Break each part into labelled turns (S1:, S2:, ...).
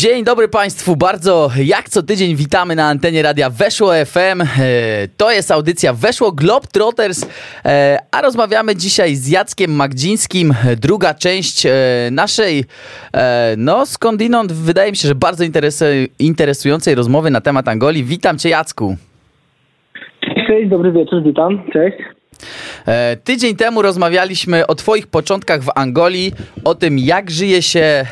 S1: Dzień dobry Państwu, bardzo jak co tydzień witamy na antenie radia Weszło FM. E, To jest audycja Weszło Globetrotters, e, a rozmawiamy dzisiaj z Jackiem Magdzińskim. Druga część e, naszej, no skądinąd wydaje mi się, że bardzo interesu- interesującej rozmowy na temat Angolii. Witam Cię Jacku.
S2: Cześć, dobry wieczór, witam. Cześć.
S1: E, Tydzień temu rozmawialiśmy o Twoich początkach w Angolii, o tym, jak żyje się e,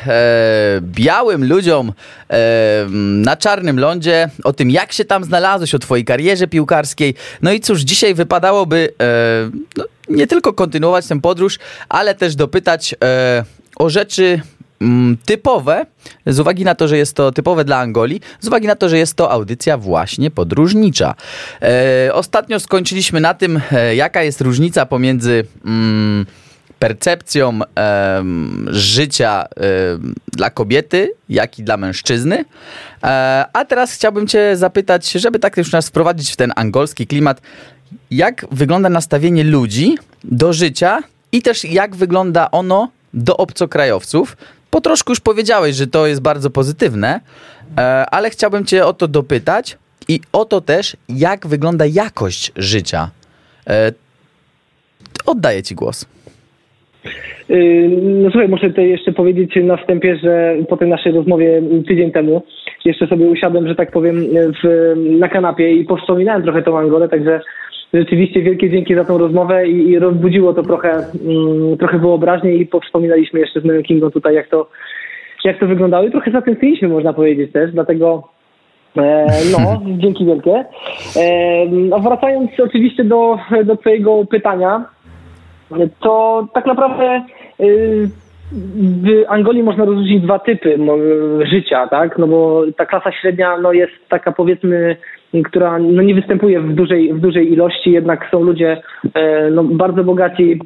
S1: białym ludziom e, na czarnym lądzie, o tym, jak się tam znalazłeś, o Twojej karierze piłkarskiej. No i cóż, dzisiaj wypadałoby no, nie tylko kontynuować tę podróż, ale też dopytać o rzeczy typowe, z uwagi na to, że jest to typowe dla Angolii, z uwagi na to, że jest to audycja właśnie podróżnicza. E, ostatnio skończyliśmy na tym, e, jaka jest różnica pomiędzy mm, percepcją em, życia em, dla kobiety, jak i dla mężczyzny. E, a teraz chciałbym Cię zapytać, żeby tak już nas wprowadzić w ten angolski klimat, jak wygląda nastawienie ludzi do życia i też jak wygląda ono do obcokrajowców. Po troszku już powiedziałeś, że to jest bardzo pozytywne, e, ale chciałbym Cię o to dopytać i o to też, jak wygląda jakość życia. E, Oddaję Ci głos.
S2: Yy, No słuchaj, muszę tutaj jeszcze powiedzieć na wstępie, że po tej naszej rozmowie tydzień temu jeszcze sobie usiadłem, że tak powiem, w, na kanapie i powspominałem trochę tą Angolę, także rzeczywiście wielkie dzięki za tą rozmowę i, i rozbudziło to trochę, mm, trochę wyobraźnię i powspominaliśmy jeszcze z moim Kingą tutaj, jak to, jak to wyglądało i trochę zatęskniliśmy, można powiedzieć też, dlatego E, no, dzięki wielkie. E, no, wracając oczywiście do, do Twojego pytania, to tak naprawdę y, w Angolii można rozróżnić dwa typy życia, tak? No bo ta klasa średnia no, jest taka powiedzmy, która no, nie występuje w dużej, w dużej ilości, jednak są ludzie e, no, bardzo bogaci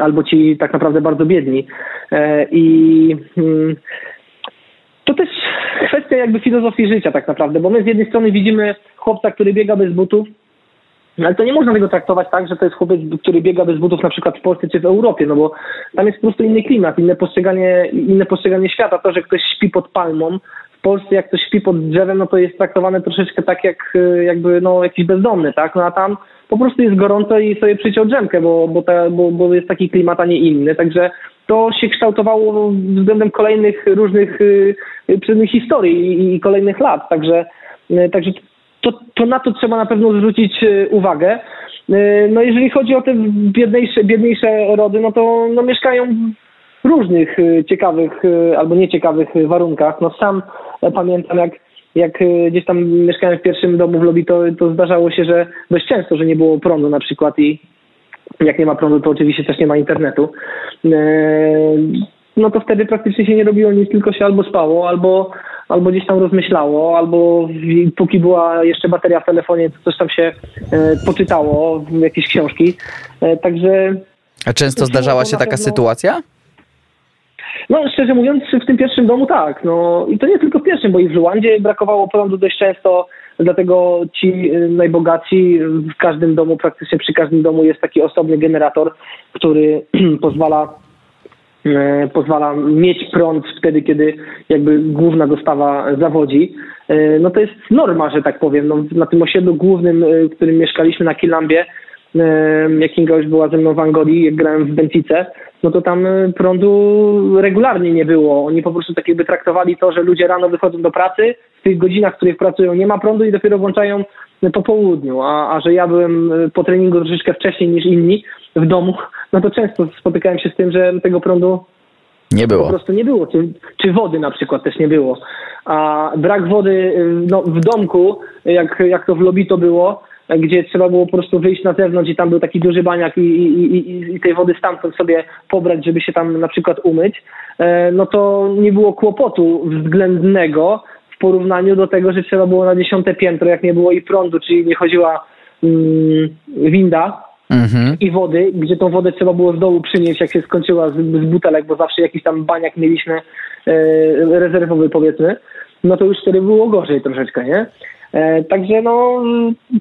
S2: albo ci tak naprawdę bardzo biedni. E, I mm, to też kwestia jakby filozofii życia tak naprawdę, bo my z jednej strony widzimy chłopca, który biega bez butów, ale to nie można tego traktować tak, że to jest chłopiec, który biega bez butów na przykład w Polsce czy w Europie, no bo tam jest po prostu inny klimat, inne postrzeganie, inne postrzeganie świata. To, że ktoś śpi pod palmą, Polsce jak ktoś śpi pod drzewem, no to jest traktowane troszeczkę tak jak y, jakby no jakiś bezdomny, tak? No a tam po prostu jest gorąco i sobie przyciął drzemkę, bo, bo, ta, bo, bo jest taki klimat, a nie inny. Także to się kształtowało względem kolejnych różnych y, y, przednich historii i, i kolejnych lat. Także, także to, to na to trzeba na pewno zwrócić uwagę. No jeżeli chodzi o te biedniejsze, biedniejsze rody, no to no mieszkają różnych y, ciekawych y, albo nieciekawych warunkach. No sam e, pamiętam jak, jak y, gdzieś tam mieszkałem w pierwszym domu w lobby, to, to zdarzało się, że dość często, że nie było prądu na przykład i jak nie ma prądu, to oczywiście też nie ma internetu. Eee, No to wtedy praktycznie się nie robiło nic, tylko się albo spało, albo, albo gdzieś tam rozmyślało, albo póki była jeszcze bateria w telefonie, to coś tam się e, poczytało, w jakieś książki. E, Także
S1: A często zdarzała się taka sytuacja?
S2: No, szczerze mówiąc, w tym pierwszym domu tak. No i to nie tylko w pierwszym, bo i w Ruandzie brakowało prądu dość często, dlatego ci y, najbogatsi w każdym domu, praktycznie przy każdym domu jest taki osobny generator, który pozwala e, pozwala mieć prąd wtedy, kiedy jakby główna dostawa zawodzi. E, No to jest norma, że tak powiem. No, na tym osiedlu głównym, w którym mieszkaliśmy na Kilambie, jak Kinga już była ze mną w Angolii, jak grałem w Benfice, no to tam e, prądu regularnie nie było. Oni po prostu tak jakby traktowali to, że ludzie rano wychodzą do pracy, w tych godzinach, w których pracują nie ma prądu i dopiero włączają po południu, a, a że ja byłem e, po treningu troszeczkę wcześniej niż inni w domu, no to często spotykałem się z tym, że tego prądu
S1: Nie
S2: po
S1: było.
S2: prostu nie było, czy, czy wody na przykład też nie było. A brak wody y, no, w domku, jak, jak to w Lobito było, gdzie trzeba było po prostu wyjść na zewnątrz i tam był taki duży baniak i, i, i, i tej wody stamtąd sobie pobrać, żeby się tam na przykład umyć, e, no to nie było kłopotu względnego w porównaniu do tego, że trzeba było na dziesiąte piętro, jak nie było i prądu, czyli nie chodziła mm, winda,
S1: Mhm.
S2: i wody, gdzie tą wodę trzeba było z dołu przynieść, jak się skończyła z, z butelek, bo zawsze jakiś tam baniak mieliśmy e, rezerwowy powiedzmy, no to już wtedy było gorzej troszeczkę, nie? E, także no,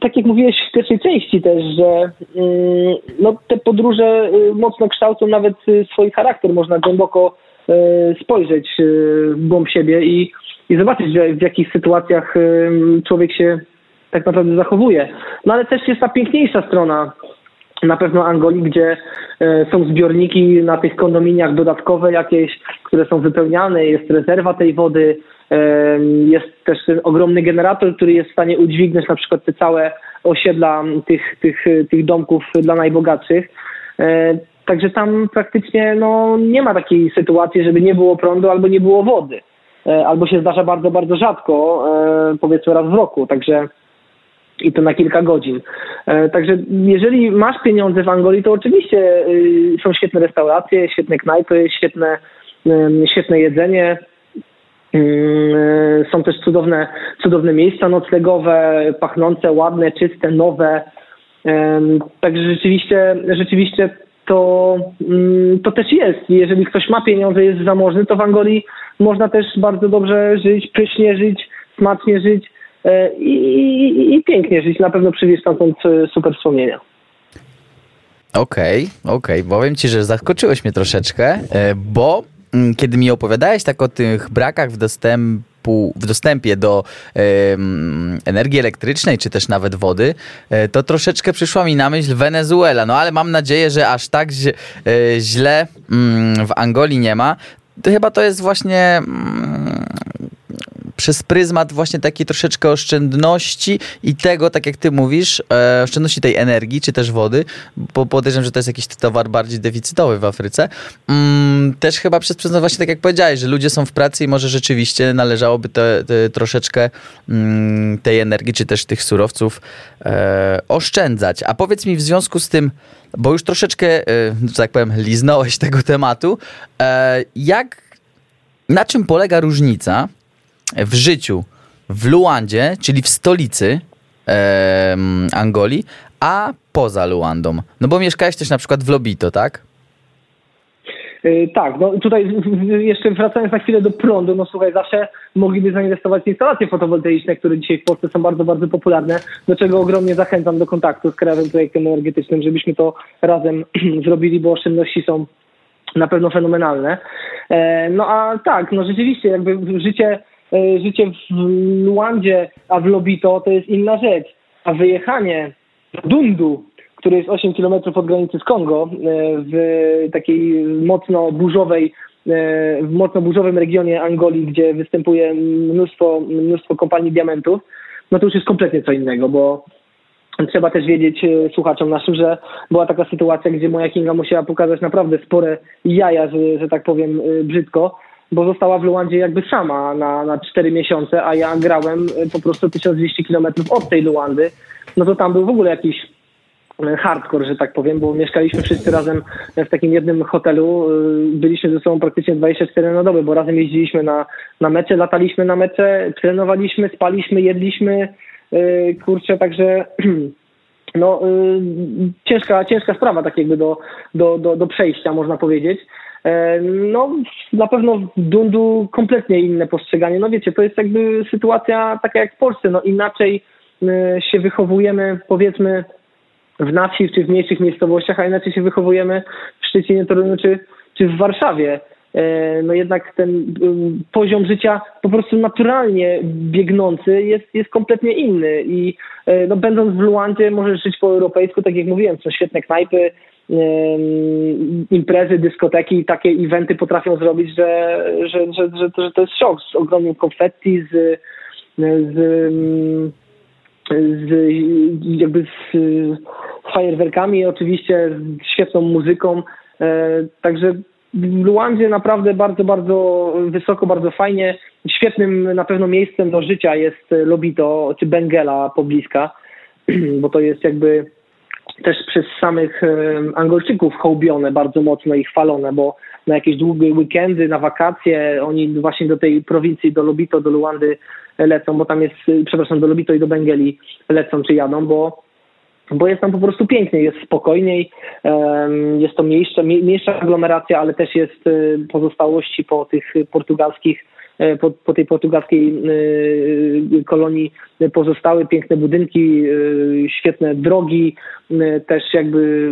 S2: tak jak mówiłeś w pierwszej części też, że mm, no, te podróże y, mocno kształcą nawet y, swój charakter, można głęboko e, spojrzeć y, w głąb siebie i i zobaczyć, w jakich sytuacjach człowiek się tak naprawdę zachowuje. No ale też jest ta piękniejsza strona na pewno Angolii, gdzie e, są zbiorniki na tych kondominiach dodatkowe jakieś, które są wypełniane, jest rezerwa tej wody, jest też ogromny generator, który jest w stanie udźwignąć na przykład te całe osiedla tych, tych, tych domków dla najbogatszych. E, także tam praktycznie no, nie ma takiej sytuacji, żeby nie było prądu albo nie było wody. Albo się zdarza bardzo, bardzo rzadko, powiedzmy raz w roku. Także i to na kilka godzin. E, także jeżeli masz pieniądze w Angolii, to oczywiście y, są świetne restauracje, świetne knajpy, świetne, świetne jedzenie. Y, są też cudowne, cudowne miejsca noclegowe, pachnące, ładne, czyste, nowe. Także rzeczywiście, rzeczywiście to, to też jest. Jeżeli ktoś ma pieniądze, jest zamożny, to w Angolii można też bardzo dobrze żyć, pysznie żyć, smacznie żyć E, i, i, i pięknie żyć. Na pewno przywieźć stamtąd e, super wspomnienia.
S1: Okej, okay, okej. Okay. Powiem ci, że zaskoczyłeś mnie troszeczkę, e, bo mm, kiedy mi opowiadałeś tak o tych brakach w dostępu w dostępie do energii elektrycznej, czy też nawet wody, to troszeczkę przyszła mi na myśl Wenezuela. No ale mam nadzieję, że aż tak źle mm, w Angolii nie ma. To chyba to jest właśnie mm, przez pryzmat właśnie takiej troszeczkę oszczędności i tego, tak jak ty mówisz, e, oszczędności tej energii, czy też wody, bo podejrzewam, że to jest jakiś towar bardziej deficytowy w Afryce. Mm, też chyba przez pryzmat właśnie tak jak powiedziałeś, że ludzie są w pracy i może rzeczywiście należałoby te, te troszeczkę mm, tej energii, czy też tych surowców e, oszczędzać. A powiedz mi w związku z tym, bo już troszeczkę, e, że tak powiem, liznąłeś tego tematu, e, jak, na czym polega różnica w życiu w Luandzie, czyli w stolicy e, Angolii, a poza Luandą? No bo mieszkałeś też na przykład w Lobito, tak?
S2: Yy, tak, no tutaj jeszcze wracając na chwilę do prądu, no słuchaj, zawsze mogliby zainwestować w instalacje fotowoltaiczne, które dzisiaj w Polsce są bardzo, bardzo popularne, do czego ogromnie zachęcam do kontaktu z Krajowym Projektem Energetycznym, żebyśmy to razem zrobili, bo oszczędności są na pewno fenomenalne. E, no a tak, no rzeczywiście jakby życie E, życie w Luandzie, a w Lobito to jest inna rzecz. A wyjechanie do Dundu, który jest 8 km od granicy z Kongo, e, w takiej mocno burzowej e, w mocno burzowym regionie Angolii, gdzie występuje mnóstwo, mnóstwo kopalni diamentów, no to już jest kompletnie co innego, bo trzeba też wiedzieć słuchaczom naszym, że była taka sytuacja, gdzie moja Kinga musiała pokazać naprawdę spore jaja, że, że tak powiem brzydko, bo została w Luandzie jakby sama na, na 4 miesiące, a ja grałem e, po prostu 1200 kilometrów od tej Luandy, no to tam był w ogóle jakiś e, hardcore, że tak powiem, bo mieszkaliśmy wszyscy razem w takim jednym hotelu. E, byliśmy ze sobą praktycznie 24 na dobę, bo razem jeździliśmy na, na mecze, lataliśmy na mecze, trenowaliśmy, spaliśmy, jedliśmy. Kurczę, także no, ciężka, ciężka sprawa tak jakby do, do, do, do przejścia, można powiedzieć. E, no, na pewno w Dundu kompletnie inne postrzeganie. No wiecie, to jest jakby sytuacja taka jak w Polsce. No inaczej e, się wychowujemy, powiedzmy, w na wsi czy w mniejszych miejscowościach, a inaczej się wychowujemy w Szczecinie, Toruniu czy, czy w Warszawie. E, no jednak ten poziom życia po prostu naturalnie biegnący jest, jest kompletnie inny i no, będąc w Luandzie możesz żyć po europejsku, tak jak mówiłem, są świetne knajpy, imprezy, dyskoteki i takie eventy potrafią zrobić, że, że, że, że, to jest szok z ogromnym konfetti, z, z, z jakby z, z fajerwerkami, oczywiście z świetną muzyką. E, także Luandzie naprawdę bardzo, bardzo wysoko, bardzo fajnie. Świetnym na pewno miejscem do życia jest Lobito czy Bengela pobliska, bo to jest jakby też przez samych Angolczyków hołbione bardzo mocno i chwalone, bo na jakieś długie weekendy, na wakacje oni właśnie do tej prowincji, do Lobito, do Luandy lecą, bo tam jest, przepraszam, do Lobito i do Bengeli lecą czy jadą, bo bo jest tam po prostu piękniej, jest spokojniej, jest to mniejsza, mniejsza aglomeracja, ale też jest y, pozostałości po tych portugalskich E, po, po tej portugalskiej e, kolonii pozostały piękne budynki, e, świetne drogi, też jakby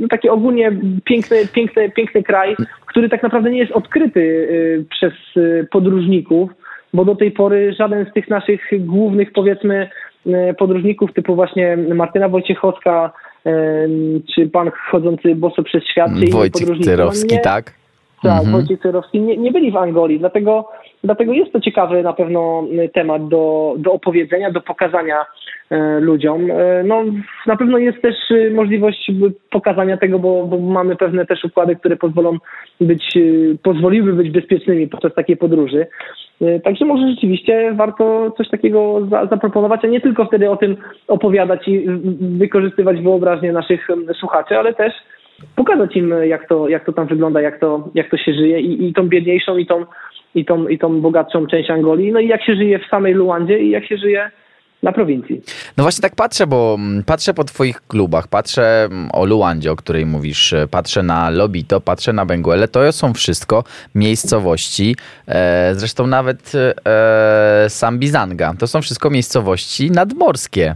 S2: no taki ogólnie piękny, piękny, piękny kraj, który tak naprawdę nie jest odkryty przez podróżników. bo do tej pory żaden z tych naszych głównych, powiedzmy, podróżników typu właśnie Martyna Wojciechowska, czy pan chodzący boso przez świat, czy
S1: Wojciech Cyrowski, nie, tak?
S2: Tak, mhm. Wojciech Cyrowski nie, nie byli w Angolii, dlatego, dlatego jest to ciekawy na pewno temat do, do opowiedzenia, do pokazania e, ludziom. E, no, na pewno jest też możliwość pokazania tego, bo, bo mamy pewne też układy, które pozwolą być, e, pozwoliły być bezpiecznymi podczas takiej podróży. Także może rzeczywiście warto coś takiego za, zaproponować, a nie tylko wtedy o tym opowiadać i wykorzystywać wyobraźnię naszych słuchaczy, ale też pokazać im, jak to, jak to tam wygląda, jak to, jak to się żyje i, i tą biedniejszą, i tą, i, tą, i tą bogatszą część Angolii, no i jak się żyje w samej Luandzie i jak się żyje na prowincji.
S1: No właśnie tak patrzę, bo mm, patrzę po twoich klubach, patrzę mm, o Luandzie, o której mówisz, e, patrzę na Lobito, patrzę na Benguele, to są wszystko miejscowości, e, zresztą nawet e, Sambizanga, to są wszystko miejscowości nadmorskie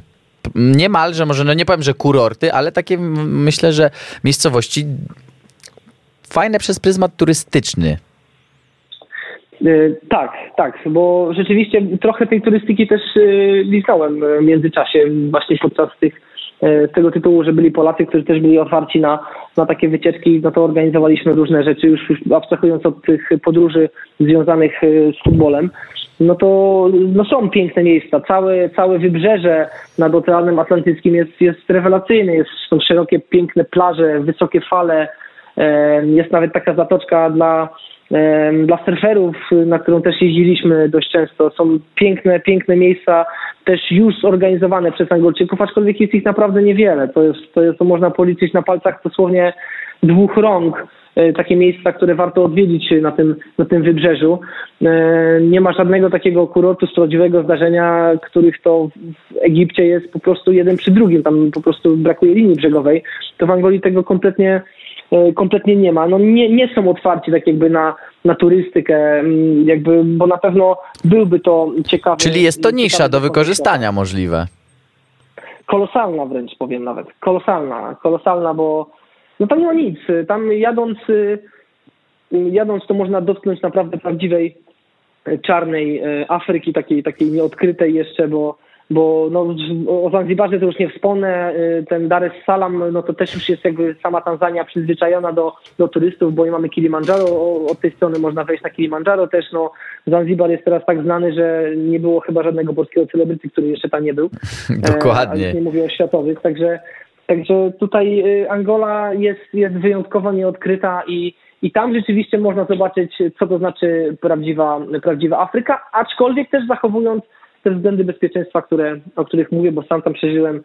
S1: niemalże, może no nie powiem, że kurorty, ale takie myślę, że miejscowości fajne przez pryzmat turystyczny.
S2: E, tak, tak, bo rzeczywiście trochę tej turystyki też e, liznąłem w międzyczasie właśnie podczas tych tego tytułu, że byli Polacy, którzy też byli otwarci na, na takie wycieczki, no to organizowaliśmy różne rzeczy, już, już abstrahując od tych podróży związanych z futbolem, no to no są piękne miejsca. Całe, całe wybrzeże nad Oceanem Atlantyckim jest, jest rewelacyjne, jest, są szerokie, piękne plaże, wysokie fale, jest nawet taka zatoczka dla dla surferów, na którą też jeździliśmy dość często. Są piękne, piękne miejsca, też już zorganizowane przez Angolczyków, aczkolwiek jest ich naprawdę niewiele. To jest, to jest, to można policzyć na palcach dosłownie dwóch rąk e, takie miejsca, które warto odwiedzić na tym, na tym wybrzeżu. E, nie ma żadnego takiego kurortu z prawdziwego zdarzenia, których to w Egipcie jest po prostu jeden przy drugim. Tam po prostu brakuje linii brzegowej. To w Angolii tego kompletnie E, kompletnie nie ma. No nie, nie są otwarci tak jakby na, na turystykę, mm, jakby, bo na pewno byłby to ciekawy...
S1: Czyli jest to nisza do wykorzystania możliwe.
S2: Kolosalna wręcz powiem nawet. Kolosalna, kolosalna, bo no tam nie ma nic. Tam jadąc, y, jadąc to można dotknąć naprawdę prawdziwej y, czarnej y, Afryki, takiej, takiej nieodkrytej jeszcze, bo bo no, o Zanzibarze to już nie wspomnę, y, ten Dar es Salaam, no to też już jest jakby sama Tanzania przyzwyczajona do, do turystów, bo mamy Kilimandżaro, od tej strony można wejść na Kilimandżaro też, no Zanzibar jest teraz tak znany, że nie było chyba żadnego polskiego celebryty, który jeszcze tam nie był.
S1: Dokładnie.
S2: E, nie mówię o światowych, także, także tutaj y, Angola jest, jest wyjątkowo nieodkryta i i tam rzeczywiście można zobaczyć, co to znaczy prawdziwa, prawdziwa Afryka, aczkolwiek też zachowując te względy bezpieczeństwa, które, o których mówię, bo sam tam przeżyłem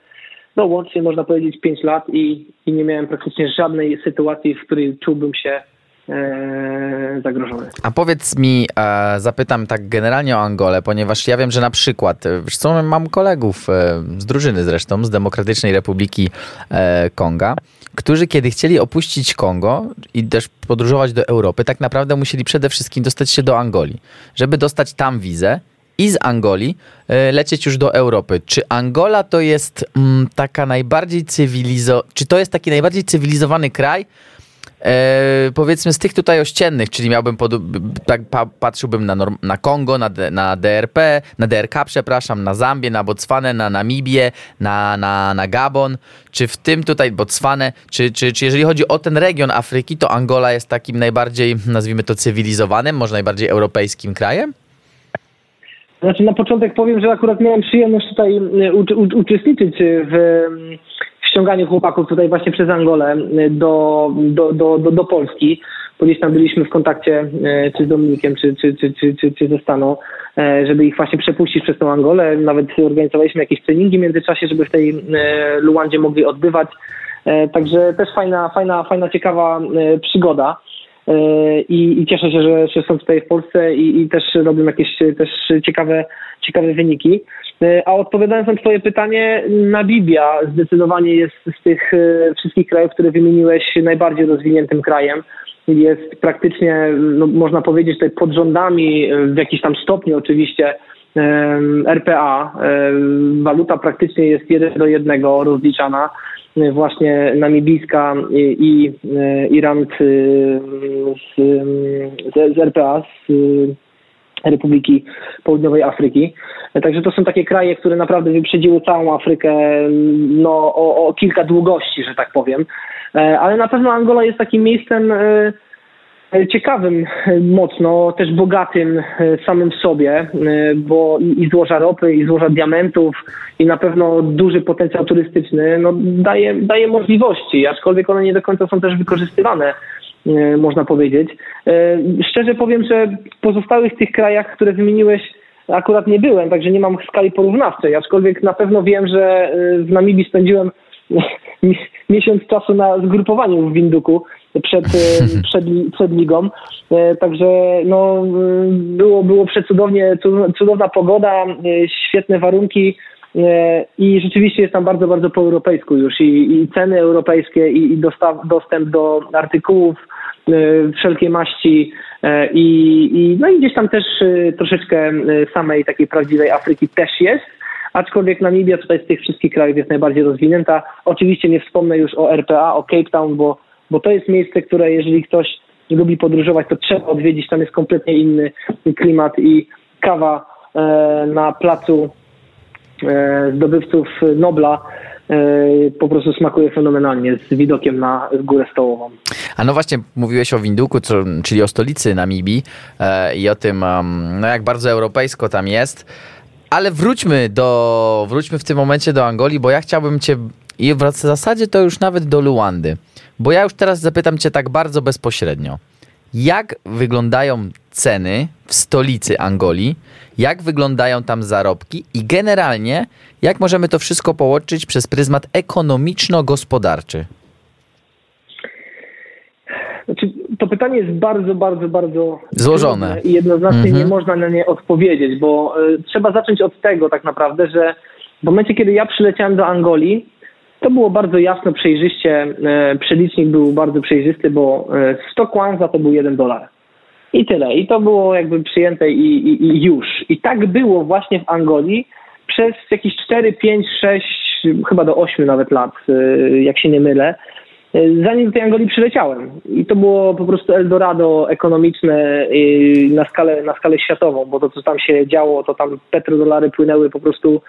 S2: no łącznie można powiedzieć 5 lat i, i nie miałem praktycznie żadnej sytuacji, w której czułbym się e, zagrożony.
S1: A powiedz mi, e, zapytam tak generalnie o Angolę, ponieważ ja wiem, że na przykład, e, wiesz co, mam kolegów e, z drużyny zresztą, z Demokratycznej Republiki e, Konga, którzy kiedy chcieli opuścić Kongo i też podróżować do Europy, tak naprawdę musieli przede wszystkim dostać się do Angolii. Żeby dostać tam wizę, i z Angolii e, lecieć już do Europy. Czy Angola to jest mm, taka najbardziej cywilizo... Czy to jest taki najbardziej cywilizowany kraj? E, powiedzmy z tych tutaj ościennych, czyli miałbym pod, tak pa, patrzyłbym na, norm, na Kongo, na, na DRP, na DRK, przepraszam, na Zambię, na Botswanę, na Namibię, na, na, na Gabon, czy w tym tutaj Botswanę, czy, czy, czy jeżeli chodzi o ten region Afryki, to Angola jest takim najbardziej, nazwijmy to cywilizowanym, może najbardziej europejskim krajem?
S2: Znaczy na początek powiem, że akurat miałem przyjemność tutaj e, uczestniczyć w, ściąganiu chłopaków tutaj właśnie przez Angolę e, do, do, do, do, do Polski, bo gdzieś tam byliśmy w kontakcie e, czy z Dominikiem, czy, czy, czy, czy, czy, czy ze Staną, żeby ich właśnie przepuścić przez tą Angolę. Nawet organizowaliśmy jakieś treningi w międzyczasie, żeby w tej Luandzie mogli odbywać. Także też fajna, fajna, fajna, ciekawa przygoda. E, i, i cieszę się, że, że są tutaj w Polsce i, i też robią jakieś też ciekawe, ciekawe wyniki. E, a odpowiadając na Twoje pytanie, Namibia zdecydowanie jest z tych e, wszystkich krajów, które wymieniłeś, najbardziej rozwiniętym krajem. Jest praktycznie, no, można powiedzieć, tutaj pod rządami, w jakiś tam stopniu oczywiście, RPA. Waluta praktycznie jest jeden do jednego rozliczana właśnie namibijska i, i rand z, z, z RPA, z, Republiki Południowej Afryki. Także to są takie kraje, które naprawdę wyprzedziły całą Afrykę no, o, o kilka długości, że tak powiem. Ale na pewno Angola jest takim miejscem E, ciekawym e, mocno, też bogatym e, samym w sobie, bo i złoża ropy, i złoża diamentów, i na pewno duży potencjał turystyczny, no daje, daje możliwości, aczkolwiek one nie do końca są też wykorzystywane, można powiedzieć. Szczerze powiem, że w pozostałych tych krajach, które wymieniłeś, akurat nie byłem, także nie mam skali porównawczej, aczkolwiek na pewno wiem, że w Namibii spędziłem miesiąc czasu na zgrupowaniu w Winduku przed, e, przed, przed ligą. E, także no, było, było przecudownie, cudowna pogoda, e, świetne warunki i rzeczywiście jest tam bardzo, bardzo po europejsku już i, i ceny europejskie i, i dostaw, dostęp do artykułów wszelkiej maści i, i, no i gdzieś tam też troszeczkę samej takiej prawdziwej Afryki też jest. Aczkolwiek Namibia tutaj z tych wszystkich krajów jest najbardziej rozwinięta. Oczywiście nie wspomnę już o RPA, o Cape Town, bo bo to jest miejsce, które jeżeli ktoś lubi podróżować, to trzeba odwiedzić. Tam jest kompletnie inny klimat i kawa e, na placu e, zdobywców Nobla e, po prostu smakuje fenomenalnie z widokiem na górę stołową.
S1: A no właśnie, mówiłeś o Winduku, czyli o stolicy Namibii i o tym, no jak bardzo europejsko tam jest. Ale wróćmy do, wróćmy w tym momencie do Angolii, bo ja chciałbym cię i w zasadzie to już nawet do Luandy. Bo ja już teraz zapytam Cię tak bardzo bezpośrednio. Jak wyglądają ceny w stolicy Angolii? Jak wyglądają tam zarobki? I generalnie, jak możemy to wszystko połączyć przez pryzmat ekonomiczno-gospodarczy?
S2: Znaczy, to pytanie jest bardzo, bardzo, bardzo
S1: złożone
S2: i jednoznacznie mhm. nie można na nie odpowiedzieć, bo y, trzeba zacząć od tego tak naprawdę, że w momencie, kiedy ja przyleciałem do Angolii, to było bardzo jasno, przejrzyście. E, przelicznik był bardzo przejrzysty, bo 100 e, kwanza to był 1 dolar. I tyle. I to było jakby przyjęte i, i, i, już. I tak było właśnie w Angolii przez jakieś 4, 5, 6, chyba do 8 nawet lat, e, jak się nie mylę, zanim do tej Angolii przyleciałem. I to było po prostu Eldorado ekonomiczne na skalę, na skalę światową, bo to, co tam się działo, to tam petrodolary płynęły po prostu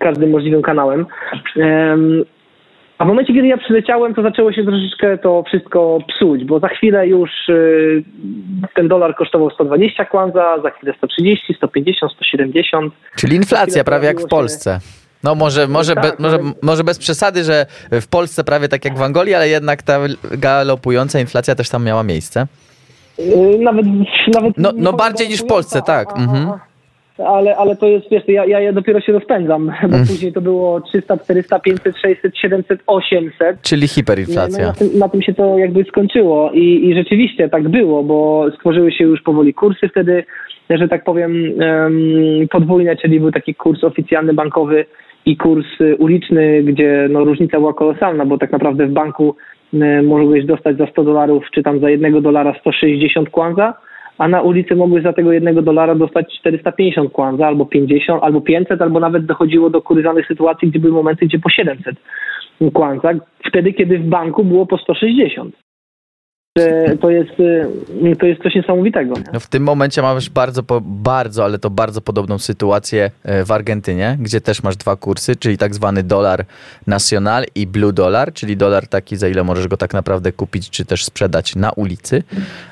S2: każdym możliwym kanałem. A w momencie, kiedy ja przyleciałem, to zaczęło się troszeczkę to wszystko psuć, bo za chwilę już y, ten dolar kosztował 120 kwanza, za chwilę 130, 150, 170.
S1: Czyli inflacja prawie jak w Polsce. No może, może, tak, be, może, może bez przesady, że w Polsce prawie tak jak w Angolii, ale jednak ta galopująca inflacja też tam miała miejsce.
S2: Y, nawet, nawet
S1: no, no bardziej niż w Polsce, tak. Mhm
S2: ale, ale to jest, wiesz, ja, ja dopiero się rozpędzam, bo mm. później to było 300, 400, 500, 600, 700, 800.
S1: Czyli hiperinflacja. No,
S2: na, tym, na, tym, się to jakby skończyło I, i rzeczywiście tak było, bo stworzyły się już powoli kursy wtedy, że tak powiem podwójne, czyli był taki kurs oficjalny bankowy i kurs uliczny, gdzie no, różnica była kolosalna, bo tak naprawdę w banku um, mogłeś dostać za 100 dolarów, czy tam za jednego dolara 160 kwanza, a na ulicy mogły za tego jednego dolara dostać 450 kwanza, albo 50, albo 500, albo nawet dochodziło do kuryzanych sytuacji, gdzie były momenty, gdzie po 700 kwanza, wtedy kiedy w banku było po 160 to jest, y, to jest coś niesamowitego.
S1: No w tym momencie masz bardzo, bardzo, ale to bardzo podobną sytuację e, w Argentynie, gdzie też masz dwa kursy, czyli tak zwany dolar nacional i blue dollar, czyli dolar taki, za ile możesz go tak naprawdę kupić, czy też sprzedać na ulicy.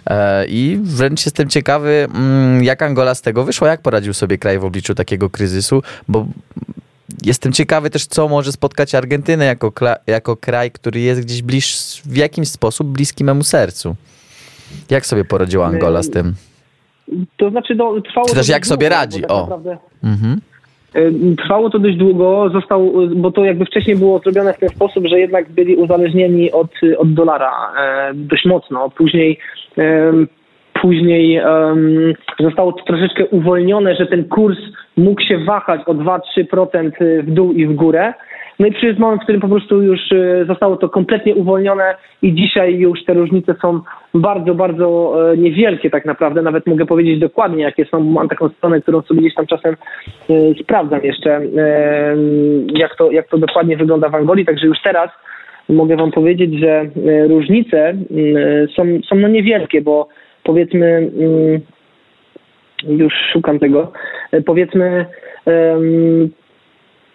S1: E, I wręcz jestem ciekawy, mm, jak Angola z tego wyszła, jak poradził sobie kraj w obliczu takiego kryzysu, bo Jestem ciekawy też, co może spotkać Argentynę jako, jako kraj, który jest gdzieś bliż, w jakimś sposób bliski memu sercu. Jak sobie poradziła Angola z tym?
S2: To znaczy, no, trwało.
S1: Czy też jak sobie radzi? Tak o. Naprawdę... Mhm.
S2: Trwało to dość długo, został, bo to jakby wcześniej było zrobione w ten sposób, że jednak byli uzależnieni od, od dolara e, dość mocno. Później e, później um, zostało to troszeczkę uwolnione, że ten kurs mógł się wahać o 2-3% w dół i w górę. No i przyszedł moment, w którym po prostu już y, zostało to kompletnie uwolnione i dzisiaj już te różnice są bardzo, bardzo e, niewielkie tak naprawdę. Nawet mogę powiedzieć dokładnie, jakie są. Mam taką stronę, którą sobie gdzieś tam czasem e, sprawdzam jeszcze, e, jak to, jak to dokładnie wygląda w Angolii. Także już teraz mogę wam powiedzieć, że różnice są, są no niewielkie, bo powiedzmy już szukam tego. Powiedzmy,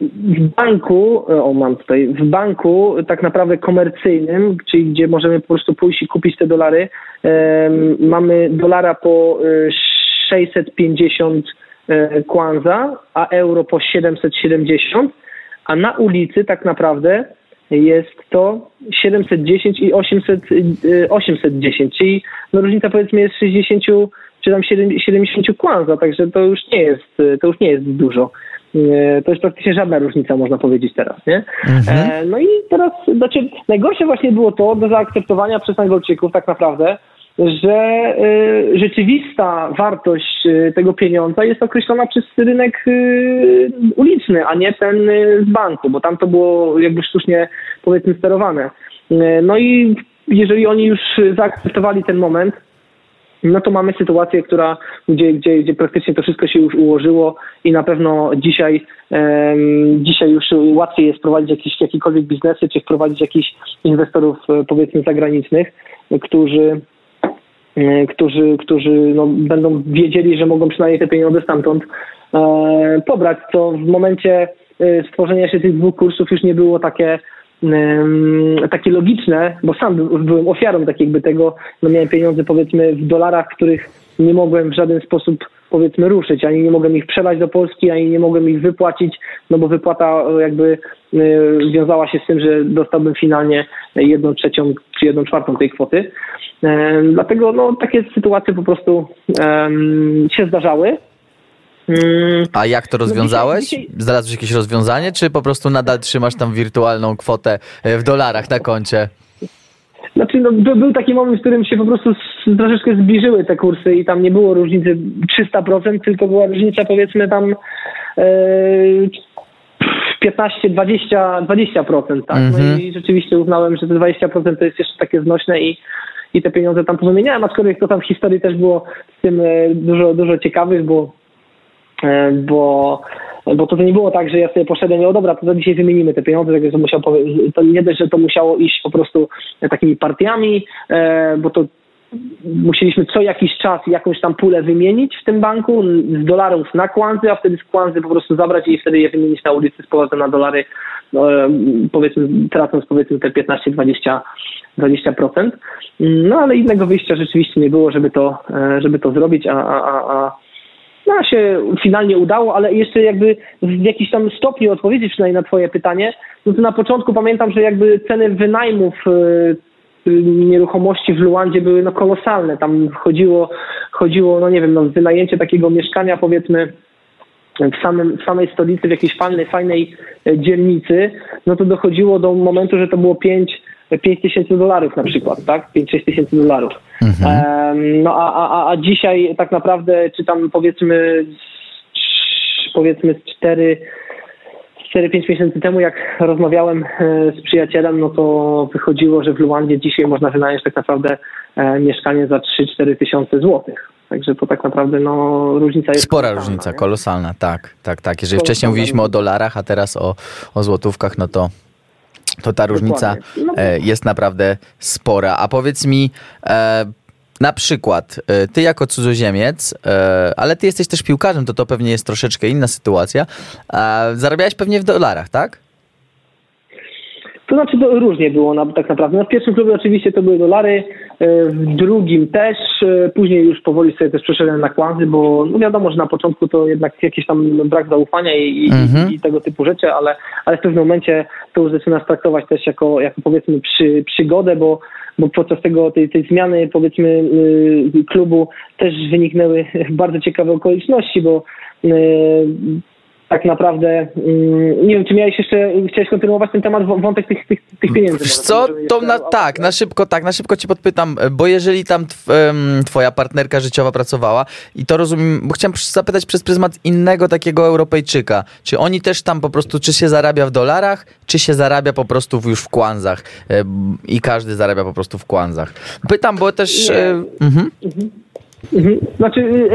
S2: w banku, o mam tutaj, w banku tak naprawdę komercyjnym, czyli gdzie możemy po prostu pójść i kupić te dolary, mamy dolara po 650 kwanza, a euro po 770, a na ulicy tak naprawdę jest to 710 i 800, 810, y, czyli no różnica powiedzmy jest 60 czy tam 70 kwanza, także to już nie jest, to już nie jest dużo. Y, to jest praktycznie żadna różnica, można powiedzieć teraz, nie? Mhm. E, no i teraz, znaczy, najgorsze właśnie było to do zaakceptowania przez Angolczyków tak naprawdę, że y, rzeczywista wartość y, tego pieniądza jest określona przez rynek y, uliczny, a nie ten z banku, bo tam to było jakby sztucznie powiedzmy sterowane. No i jeżeli oni już zaakceptowali ten moment, no to mamy sytuację, która, gdzie, gdzie, gdzie praktycznie to wszystko się już ułożyło i na pewno dzisiaj, um, dzisiaj już łatwiej jest prowadzić jakieś, jakiekolwiek biznesy, czy wprowadzić jakichś inwestorów powiedzmy zagranicznych, którzy E, którzy, którzy no, będą wiedzieli, że mogą przynajmniej te pieniądze stamtąd e, pobrać, co w momencie e, stworzenia się tych dwóch kursów już nie było takie takie logiczne, bo sam byłem ofiarą tak jakby tego, no miałem pieniądze powiedzmy w dolarach, których nie mogłem w żaden sposób powiedzmy ruszyć, ani nie mogłem ich przelać do Polski, ani nie mogłem ich wypłacić, no bo wypłata jakby wiązała się z tym, że dostałbym finalnie jedną trzecią czy jedną czwartą tej kwoty. Dlatego no, takie sytuacje po prostu się zdarzały.
S1: Mm. A jak to no, rozwiązałeś? Znalazłeś jakieś rozwiązanie, czy po prostu nadal trzymasz tam wirtualną kwotę e, w dolarach na koncie?
S2: Znaczy, no, był taki moment, w którym się po prostu troszeczkę zbliżyły te kursy i tam nie było różnicy 300%, tylko była różnica powiedzmy tam e, 15, 20, 20%, tak? Mm -hmm. No mhm. i rzeczywiście uznałem, że te 20% to jest jeszcze takie znośne i i te pieniądze tam pozamieniałem, aczkolwiek to tam w historii też było z tym e, dużo, dużo ciekawych, bo, e, bo bo to, nie było tak, że ja sobie poszedłem, no dobra, to, to dzisiaj wymienimy te pieniądze, tak to, musiał, to nie dość, że to musiało iść po prostu takimi partiami, e, bo to musieliśmy co jakiś czas jakąś tam pulę wymienić w tym banku z dolarów na kwanzy, a wtedy z kwanzy po prostu zabrać i wtedy je wymienić na ulicy z powrotem na dolary, no, powiedzmy tracąc powiedzmy te 15-20 20%. No ale innego wyjścia rzeczywiście nie było, żeby to, e, żeby to zrobić, a, a, a, no, się finalnie udało, ale jeszcze jakby w jakiś tam stopniu odpowiedzieć przynajmniej na twoje pytanie, no to na początku pamiętam, że jakby ceny wynajmów e, nieruchomości w Luandzie były no kolosalne. Tam chodziło, chodziło no nie wiem, no wynajęcie takiego mieszkania powiedzmy w, samym, w samej stolicy, w jakiejś fajnej, fajnej e, dzielnicy, no to dochodziło do momentu, że to było 5 5 tysięcy dolarów na przykład, tak? 5-6 tysięcy dolarów. Mhm. no a, a, a dzisiaj tak naprawdę, czy tam powiedzmy powiedzmy 4 4-5 miesięcy temu, jak rozmawiałem e, z przyjacielem, no to wychodziło, że w Luandzie dzisiaj można wynająć tak naprawdę e, mieszkanie za 3-4 tysiące złotych. Także to tak naprawdę no, różnica jest.
S1: Spora różnica, nie? kolosalna, tak, tak, tak. Jeżeli wcześniej mówiliśmy o dolarach, a teraz o, o złotówkach, no to to ta różnica no e, jest naprawdę spora. A powiedz mi, e, na przykład, e, ty jako cudzoziemiec, ale ty jesteś też piłkarzem, to to pewnie jest troszeczkę inna sytuacja. Zarabiałeś pewnie w dolarach, tak?
S2: To znaczy to różnie było na, tak naprawdę. No w pierwszym klubie oczywiście to były dolary, w drugim też, e, później już powoli sobie też przeszedłem na kwanzy, bo no wiadomo, że na początku to jednak jakiś tam brak zaufania i, mhm. i, tego typu rzeczy, ale, ale w pewnym momencie to już zaczyna traktować też jako, jako powiedzmy przy, przygodę, bo bo podczas tego, tej, tej zmiany powiedzmy y, klubu też wyniknęły bardzo ciekawe okoliczności, bo y, tak naprawdę, mm, nie wiem, czy miałeś jeszcze, chciałeś kontynuować ten temat, wątek tych, tych, tych pieniędzy?
S1: Wiesz co, to na, tak, na szybko, tak, na szybko cię podpytam, bo jeżeli tam twoja partnerka życiowa pracowała i to rozumiem, bo chciałem zapytać przez pryzmat innego takiego Europejczyka, czy oni też tam po prostu, czy się zarabia w dolarach, czy się zarabia po prostu już w kwanzach i każdy zarabia po prostu w kwanzach? Pytam, bo też... Nie. E, mhm. Mhm.
S2: Mhm. Znaczy,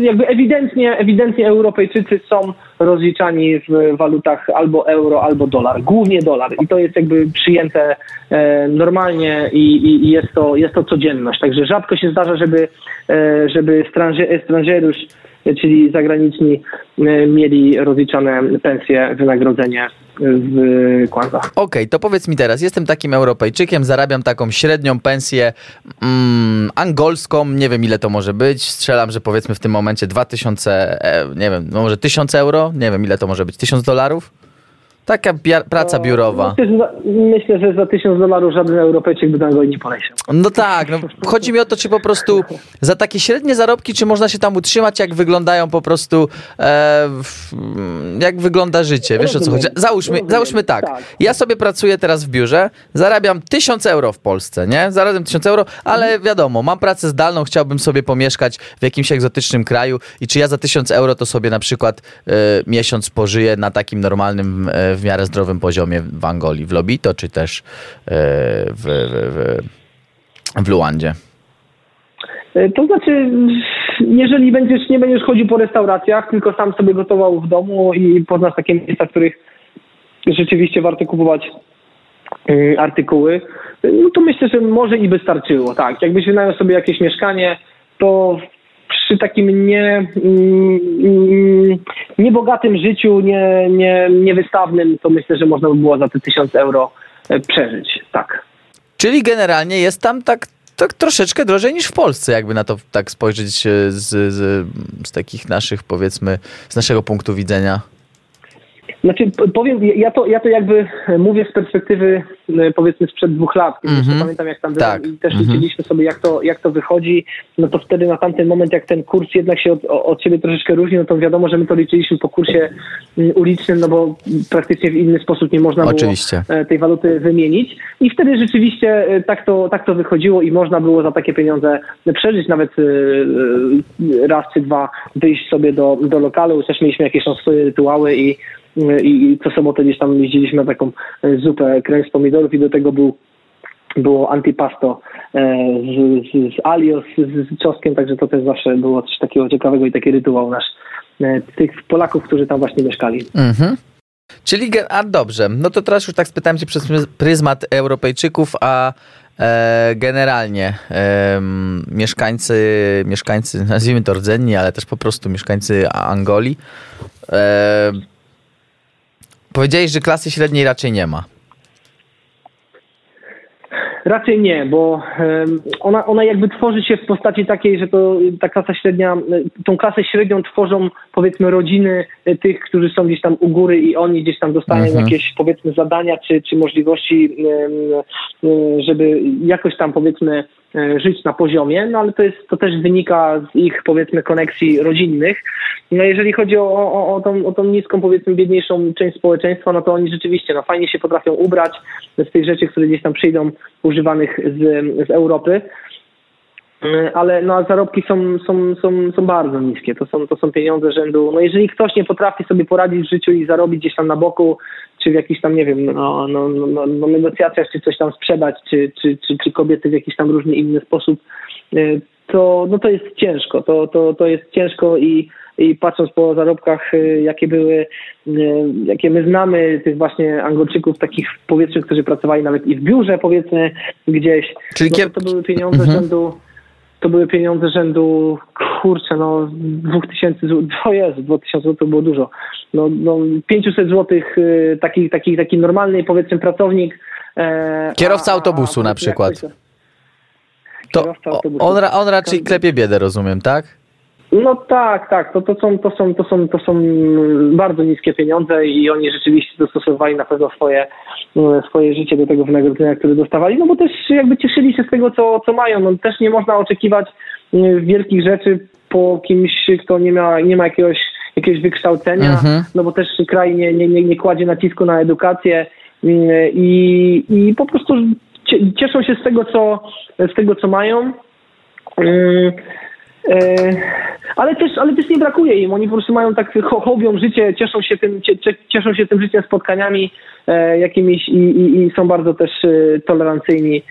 S2: jakby ewidentnie, ewidentnie Europejczycy są rozliczani w walutach albo euro, albo dolar, głównie dolar. I to jest jakby przyjęte e, normalnie i, i, jest, to, jest to codzienność. Także rzadko się zdarza, żeby, e, żeby stranżerusz czyli zagraniczni, e, mieli rozliczane pensje, wynagrodzenie w kłantach.
S1: Okej, okay, to powiedz mi teraz, jestem takim Europejczykiem, zarabiam taką średnią pensję mm, angolską, nie wiem ile to może być, strzelam, że powiedzmy w tym momencie 2000, e, nie wiem, no może 1000 euro, nie wiem ile to może być, 1000 dolarów? Taka bia- praca biurowa.
S2: Myślę że, za, myślę, że za tysiąc dolarów żaden Europejczyk by na go nie poleciał.
S1: No tak, no, chodzi mi o to, czy po prostu za takie średnie zarobki, czy można się tam utrzymać, jak wyglądają po prostu, e, w, jak wygląda życie, wiesz o co chodzi? Załóżmy, załóżmy tak, tak, ja sobie pracuję teraz w biurze, zarabiam tysiąc euro w Polsce, nie? Zarabiam tysiąc euro, ale mhm. wiadomo, mam pracę zdalną, chciałbym sobie pomieszkać w jakimś egzotycznym kraju i czy ja za tysiąc euro to sobie na przykład e, miesiąc pożyję na takim normalnym e, w miarę zdrowym poziomie w Angolii, w Lobito, czy też e, w, w, w, Luandzie?
S2: E, to znaczy, jeżeli będziesz, nie będziesz chodził po restauracjach, tylko sam sobie gotował w domu i poznasz takie miejsca, w których rzeczywiście warto kupować e, artykuły, no to myślę, że może i by starczyło. Tak, jakbyś wynajął sobie jakieś mieszkanie, to przy takim nie, mm, niebogatym życiu, nie, nie, niewystawnym, to myślę, że można by było za te 1000 euro e, przeżyć. Tak.
S1: Czyli generalnie jest tam tak, tak troszeczkę drożej niż w Polsce, jakby na to tak spojrzeć e, z, z, z takich naszych, powiedzmy, z naszego punktu widzenia.
S2: Znaczy, powiem, ja to, ja to jakby mówię z perspektywy e, powiedzmy sprzed dwóch lat. Mm -hmm. Pamiętam jak tam tak. i też mm -hmm. liczyliśmy sobie jak to, jak to wychodzi, no to wtedy na tamten moment jak ten kurs jednak się od, od siebie troszeczkę różni, no to wiadomo, że my to liczyliśmy po kursie ulicznym, no bo praktycznie w inny sposób nie można Oczywiście. było tej waluty wymienić. I wtedy rzeczywiście e, tak to, tak to wychodziło i można było za takie pieniądze przeżyć, nawet e, raz czy dwa wyjść sobie do, do lokalu. Też mieliśmy jakieś tam swoje rytuały i i co sobotę gdzieś tam jeździliśmy na taką e, zupę krem z pomidorów i do tego był było antipasto e, z, z, z alio, z, z czosnkiem, także to też zawsze było coś takiego ciekawego i taki rytuał nasz e, tych Polaków, którzy tam właśnie mieszkali. Mhm.
S1: Czyli, a dobrze, no to teraz już tak spytałem się przez pryzmat Europejczyków, a e, generalnie e, mieszkańcy, mieszkańcy, nazwijmy to rdzenni, ale też po prostu mieszkańcy Angolii, e, Powiedziałeś, że klasy średniej raczej nie ma.
S2: Raczej nie, bo ona, ona jakby tworzy się w postaci takiej, że to ta klasa średnia, tą klasę średnią tworzą powiedzmy rodziny e, tych, którzy są gdzieś tam u góry i oni gdzieś tam dostają mhm. jakieś powiedzmy zadania czy, czy możliwości, e, żeby jakoś tam powiedzmy e, żyć na poziomie, no ale to jest, to też wynika z ich powiedzmy koneksji rodzinnych. No jeżeli chodzi o, o, o, tą, o tą niską powiedzmy biedniejszą część społeczeństwa, no to oni rzeczywiście no fajnie się potrafią ubrać z tych rzeczy, które gdzieś tam przyjdą używanych z, z Europy. E, ale no, zarobki są, są, są, są bardzo niskie. To są, to są pieniądze rzędu. No jeżeli ktoś nie potrafi sobie poradzić w życiu i zarobić gdzieś tam na boku, czy w jakichś tam, nie wiem, no, no, no, no negocjacjach, czy coś tam sprzedać, czy, czy, czy, czy kobiety w jakiś tam różny inny sposób, e, to, no to jest ciężko. To, to, to jest ciężko i, i patrząc po zarobkach, e, jakie były, jakie my znamy, tych właśnie Anglojczyków, takich powiedzmy, którzy pracowali nawet i w biurze, powiedzmy, gdzieś, Czyli no to, to były pieniądze mhm. rzędu to były pieniądze rzędu, kurczę, no 2000 zł, to jest, 2000 zł to było dużo. No, no 500 zł y, taki, taki, taki normalny powiedzmy pracownik.
S1: E, Kierowca a, autobusu a, na przykład. To on, on raczej klepie biedę, rozumiem, tak?
S2: No tak, tak. To, to, są, to, są, to, są, to są bardzo niskie pieniądze i oni rzeczywiście dostosowali na pewno swoje, no, swoje życie do tego wynagrodzenia, które dostawali, no bo też jakby cieszyli się z tego, co, co mają. No, też nie można oczekiwać wielkich rzeczy po kimś, kto nie ma, nie ma jakiegoś, jakiegoś wykształcenia, mhm. no bo też kraj nie, nie, nie, nie kładzie nacisku na edukację i, i po prostu cieszą się z tego, co, z tego, co mają. E, ale też, ale też nie brakuje im. Oni po prostu mają tak, hobią życie, cieszą się tym, cieszą się tym życiem, spotkaniami e, jakimiś i, i, i, są bardzo też e, tolerancyjni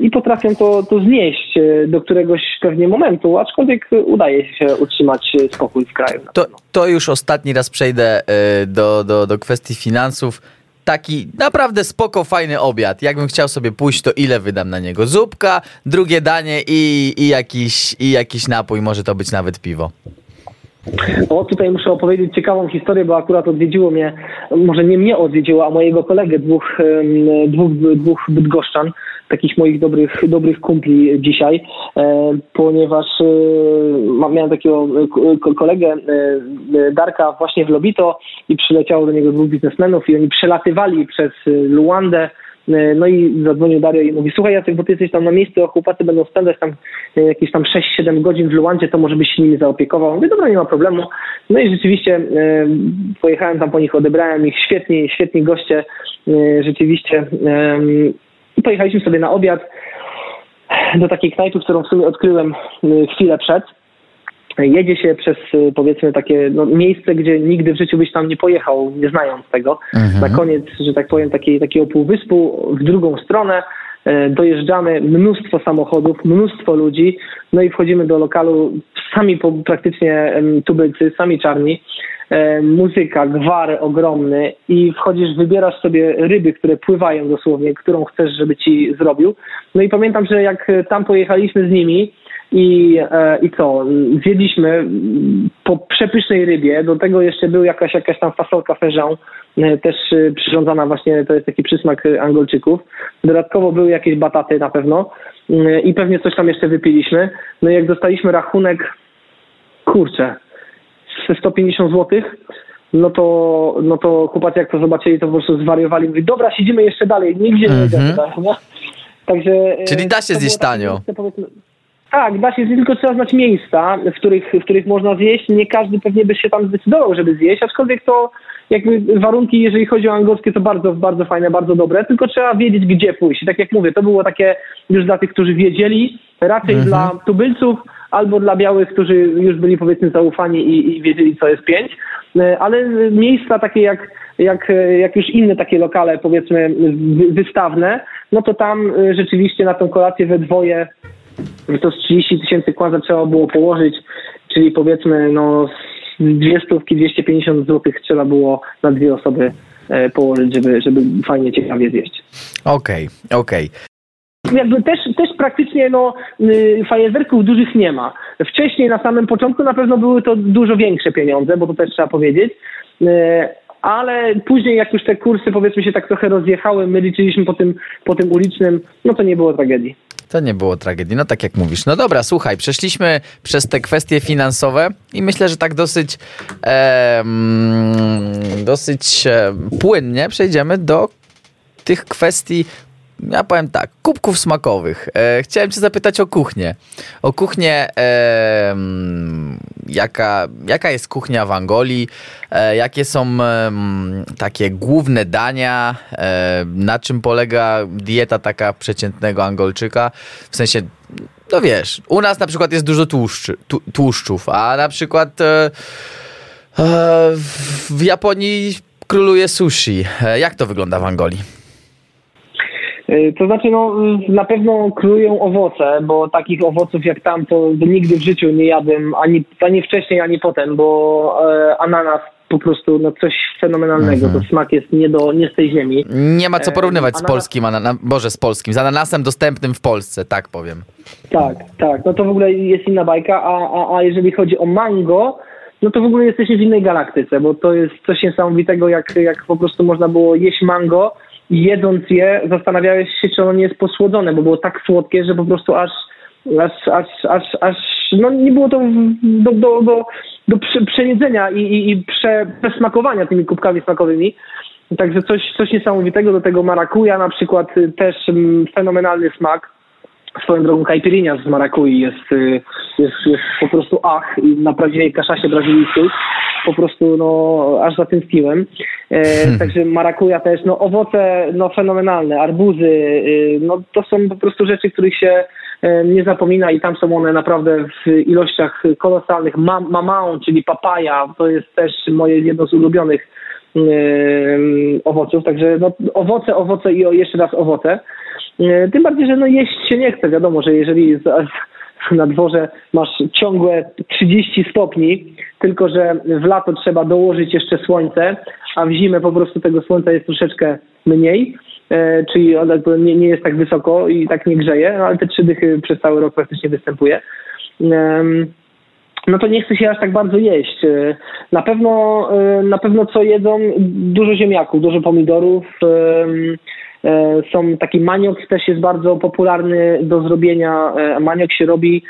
S2: i potrafią to, to znieść do któregoś pewnie momentu, aczkolwiek udaje się utrzymać spokój w kraju.
S1: To, to już ostatni raz przejdę do, do, do kwestii finansów taki naprawdę spoko, fajny obiad. Jakbym chciał sobie pójść, to ile wydam na niego? Zupka, drugie danie i, i, jakiś, i jakiś napój, może to być nawet piwo.
S2: O, tutaj muszę opowiedzieć ciekawą historię, bo akurat odwiedziło mnie, może nie mnie odwiedziło, a mojego kolegę, dwóch, dwóch, dwóch bydgoszczan, takich moich dobrych, dobrych kumpli dzisiaj, e, ponieważ e, miałem takiego kolegę e, Darka właśnie w Lobito i przyleciało do niego dwóch biznesmenów i oni przelatywali przez Luandę no i zadzwonił Dario i mówi, słuchaj Jacek, bo ty jesteś tam na miejscu, a chłopacy będą spędzać tam jakieś tam 6-7 godzin w Luandzie, to może byś się nimi zaopiekował. Mówię, dobra, nie ma problemu. No i rzeczywiście pojechałem tam po nich, odebrałem ich, świetni, świetni goście, rzeczywiście. I pojechaliśmy sobie na obiad do takiej knajpy, którą w sumie odkryłem y, chwilę przed. Jedzie się przez y, powiedzmy takie no, miejsce, gdzie nigdy w życiu byś tam nie pojechał, nie znając tego. Mhm. Na koniec, że tak powiem, takiej, takiego półwyspu w drugą stronę y, dojeżdżamy mnóstwo samochodów, mnóstwo ludzi, no i wchodzimy do lokalu sami po, praktycznie tubylcy, sami czarni muzyka, gwar ogromny i wchodzisz, wybierasz sobie ryby, które pływają dosłownie, którą chcesz, żeby ci zrobił. No i pamiętam, że jak tam pojechaliśmy z nimi i, e, i co, zjedliśmy po przepysznej rybie, do tego jeszcze był jakaś, jakaś tam fasolka feżą, e, też przyrządzana właśnie, to jest taki przysmak Angolczyków. Dodatkowo były jakieś bataty na pewno i pewnie coś tam jeszcze wypiliśmy. No i jak dostaliśmy rachunek, kurczę, 150 zł, no to, no to chłopacy jak to zobaczyli, to po prostu zwariowali. Mówi, dobra, siedzimy jeszcze dalej, nigdzie nie idziemy. Mm -hmm.
S1: Także, e, Czyli da się zjeść tanio.
S2: tak, da się zjeść, tylko trzeba znać miejsca, w których, w których można zjeść. Nie każdy pewnie by się tam zdecydował, żeby zjeść, aczkolwiek to jakby warunki, jeżeli chodzi o angielskie, to bardzo, bardzo fajne, bardzo dobre, tylko trzeba wiedzieć, gdzie pójść. I tak jak mówię, to było takie już dla tych, którzy wiedzieli, raczej mhm. dla tubylców, albo dla białych, którzy już byli powiedzmy zaufani i, i wiedzieli, co jest pięć, e, ale miejsca takie jak, jak, jak już inne takie lokale, powiedzmy wystawne, no to tam e, rzeczywiście na tą kolację we dwoje to z 30 tysięcy kłaza trzeba było położyć, czyli powiedzmy no dwie stówki, 250 zł trzeba było na dwie osoby e, położyć, żeby, żeby fajnie, ciekawie zjeść.
S1: Okej, okay, okej. Okay
S2: jakby też, też praktycznie no, y, fajerwerków dużych nie ma. Wcześniej na samym początku na pewno były to dużo większe pieniądze, bo to też trzeba powiedzieć. Y, ale później jak już te kursy powiedzmy się tak trochę rozjechały, my liczyliśmy po tym, po tym ulicznym, no to nie było tragedii.
S1: To nie było tragedii, no tak jak mówisz. No dobra, słuchaj, przeszliśmy przez te kwestie finansowe i myślę, że tak dosyć e, dosyć płynnie przejdziemy do tych kwestii ja powiem tak, kubków smakowych. E, chciałem cię zapytać o kuchnię. O kuchnię, e, jaka, jaka jest kuchnia w Angolii, e, jakie są takie główne dania, e, na czym polega dieta taka przeciętnego Angolczyka, w sensie, no wiesz, u nas na przykład jest dużo tłuszczy, tłuszczów, a na przykład e, e, w Japonii króluje sushi. Jak to wygląda w Angolii?
S2: Y, to znaczy, no, na pewno królują owoce, bo takich owoców jak tam to nigdy w życiu nie jadłem, ani, ani wcześniej, ani potem, bo e, ananas po prostu no, coś fenomenalnego. Mhm. To smak jest nie, do, nie z tej ziemi.
S1: Nie ma co e, porównywać e, z polskim, ananas, Boże, z polskim, z ananasem dostępnym w Polsce, tak powiem.
S2: Tak, tak. No to w ogóle jest inna bajka, a, a, a jeżeli chodzi o mango, no to w ogóle jesteśmy w innej galaktyce, bo to jest coś niesamowitego, jak, jak po prostu można było jeść mango, jedząc je zastanawiałeś się, czy ono nie jest posłodzone, bo było tak słodkie, że po prostu aż, aż, aż, aż, aż no nie było to do, do, do, do przejedzenia i, i, i prze, przesmakowania tymi kubkami smakowymi. Także coś, coś niesamowitego do tego marakuja na przykład y, też mm, fenomenalny smak. Swoją drogą caipirinha z marakui jest, y, jest, jest po prostu ach i na prawdziwej kaszasie brazylijskiej. po prostu no, aż zatęskniłem. Hmm. Także marakuja też, no owoce no, fenomenalne, arbuzy, no to są po prostu rzeczy, których się nie zapomina i tam są one naprawdę w ilościach kolosalnych. Mamao, czyli papaja, to jest też moje jedno z ulubionych owoców, także no, owoce, owoce i jeszcze raz owoce. Tym bardziej, że no jeść się nie chce. Wiadomo, że jeżeli na dworze masz ciągłe 30 stopni, tylko że w lato trzeba dołożyć jeszcze słońce, a w zimę po prostu tego słońca jest troszeczkę mniej, e, czyli nie, nie jest tak wysoko i tak nie grzeje, no ale te trzy dychy przez cały rok praktycznie występuje. No to nie chce się aż tak bardzo jeść. E, na pewno, e, na pewno co jedzą? Dużo ziemniaków, dużo pomidorów, E, są taki maniok też jest bardzo popularny do zrobienia. E, maniok się robi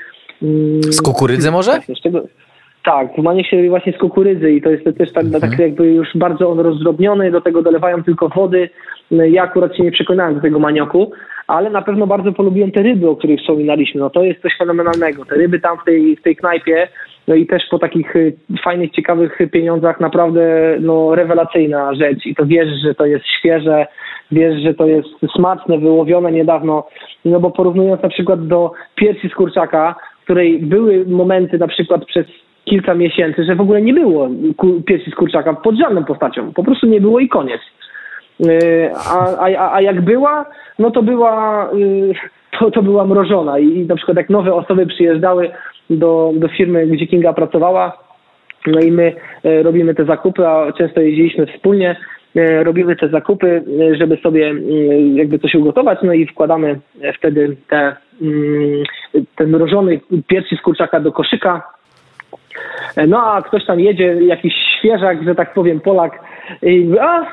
S1: mm, z kukurydzy może?
S2: Tak, tak, maniok się robi właśnie z kukurydzy i to jest też tak, mhm. tak jakby już bardzo on rozdrobniony, do tego dolewają tylko wody. Ja akurat się nie przekonałem do tego manioku, ale na pewno bardzo polubiłem te ryby, o których wspominaliśmy. No to jest coś fenomenalnego. Te ryby tam w tej, w tej knajpie, no i też po takich y, fajnych, ciekawych pieniądzach naprawdę no, rewelacyjna rzecz i to wiesz, że to jest świeże, wiesz, że to jest smaczne, wyłowione niedawno, no bo porównując na przykład do piersi z kurczaka, której były momenty na przykład przez kilka miesięcy, że w ogóle nie było piersi z kurczaka pod żadną postacią, po prostu nie było i koniec. Y, a, a, a jak była, no to była, y, to, to była mrożona i na przykład jak nowe osoby przyjeżdżały do, do firmy, gdzie Kinga pracowała, no i my y, robimy te zakupy, a często jeździliśmy wspólnie, robimy te zakupy, żeby sobie jakby coś ugotować, no i wkładamy wtedy te, ten mrożony piersi z kurczaka do koszyka. No a ktoś tam jedzie, jakiś świeżak, że tak powiem, Polak i a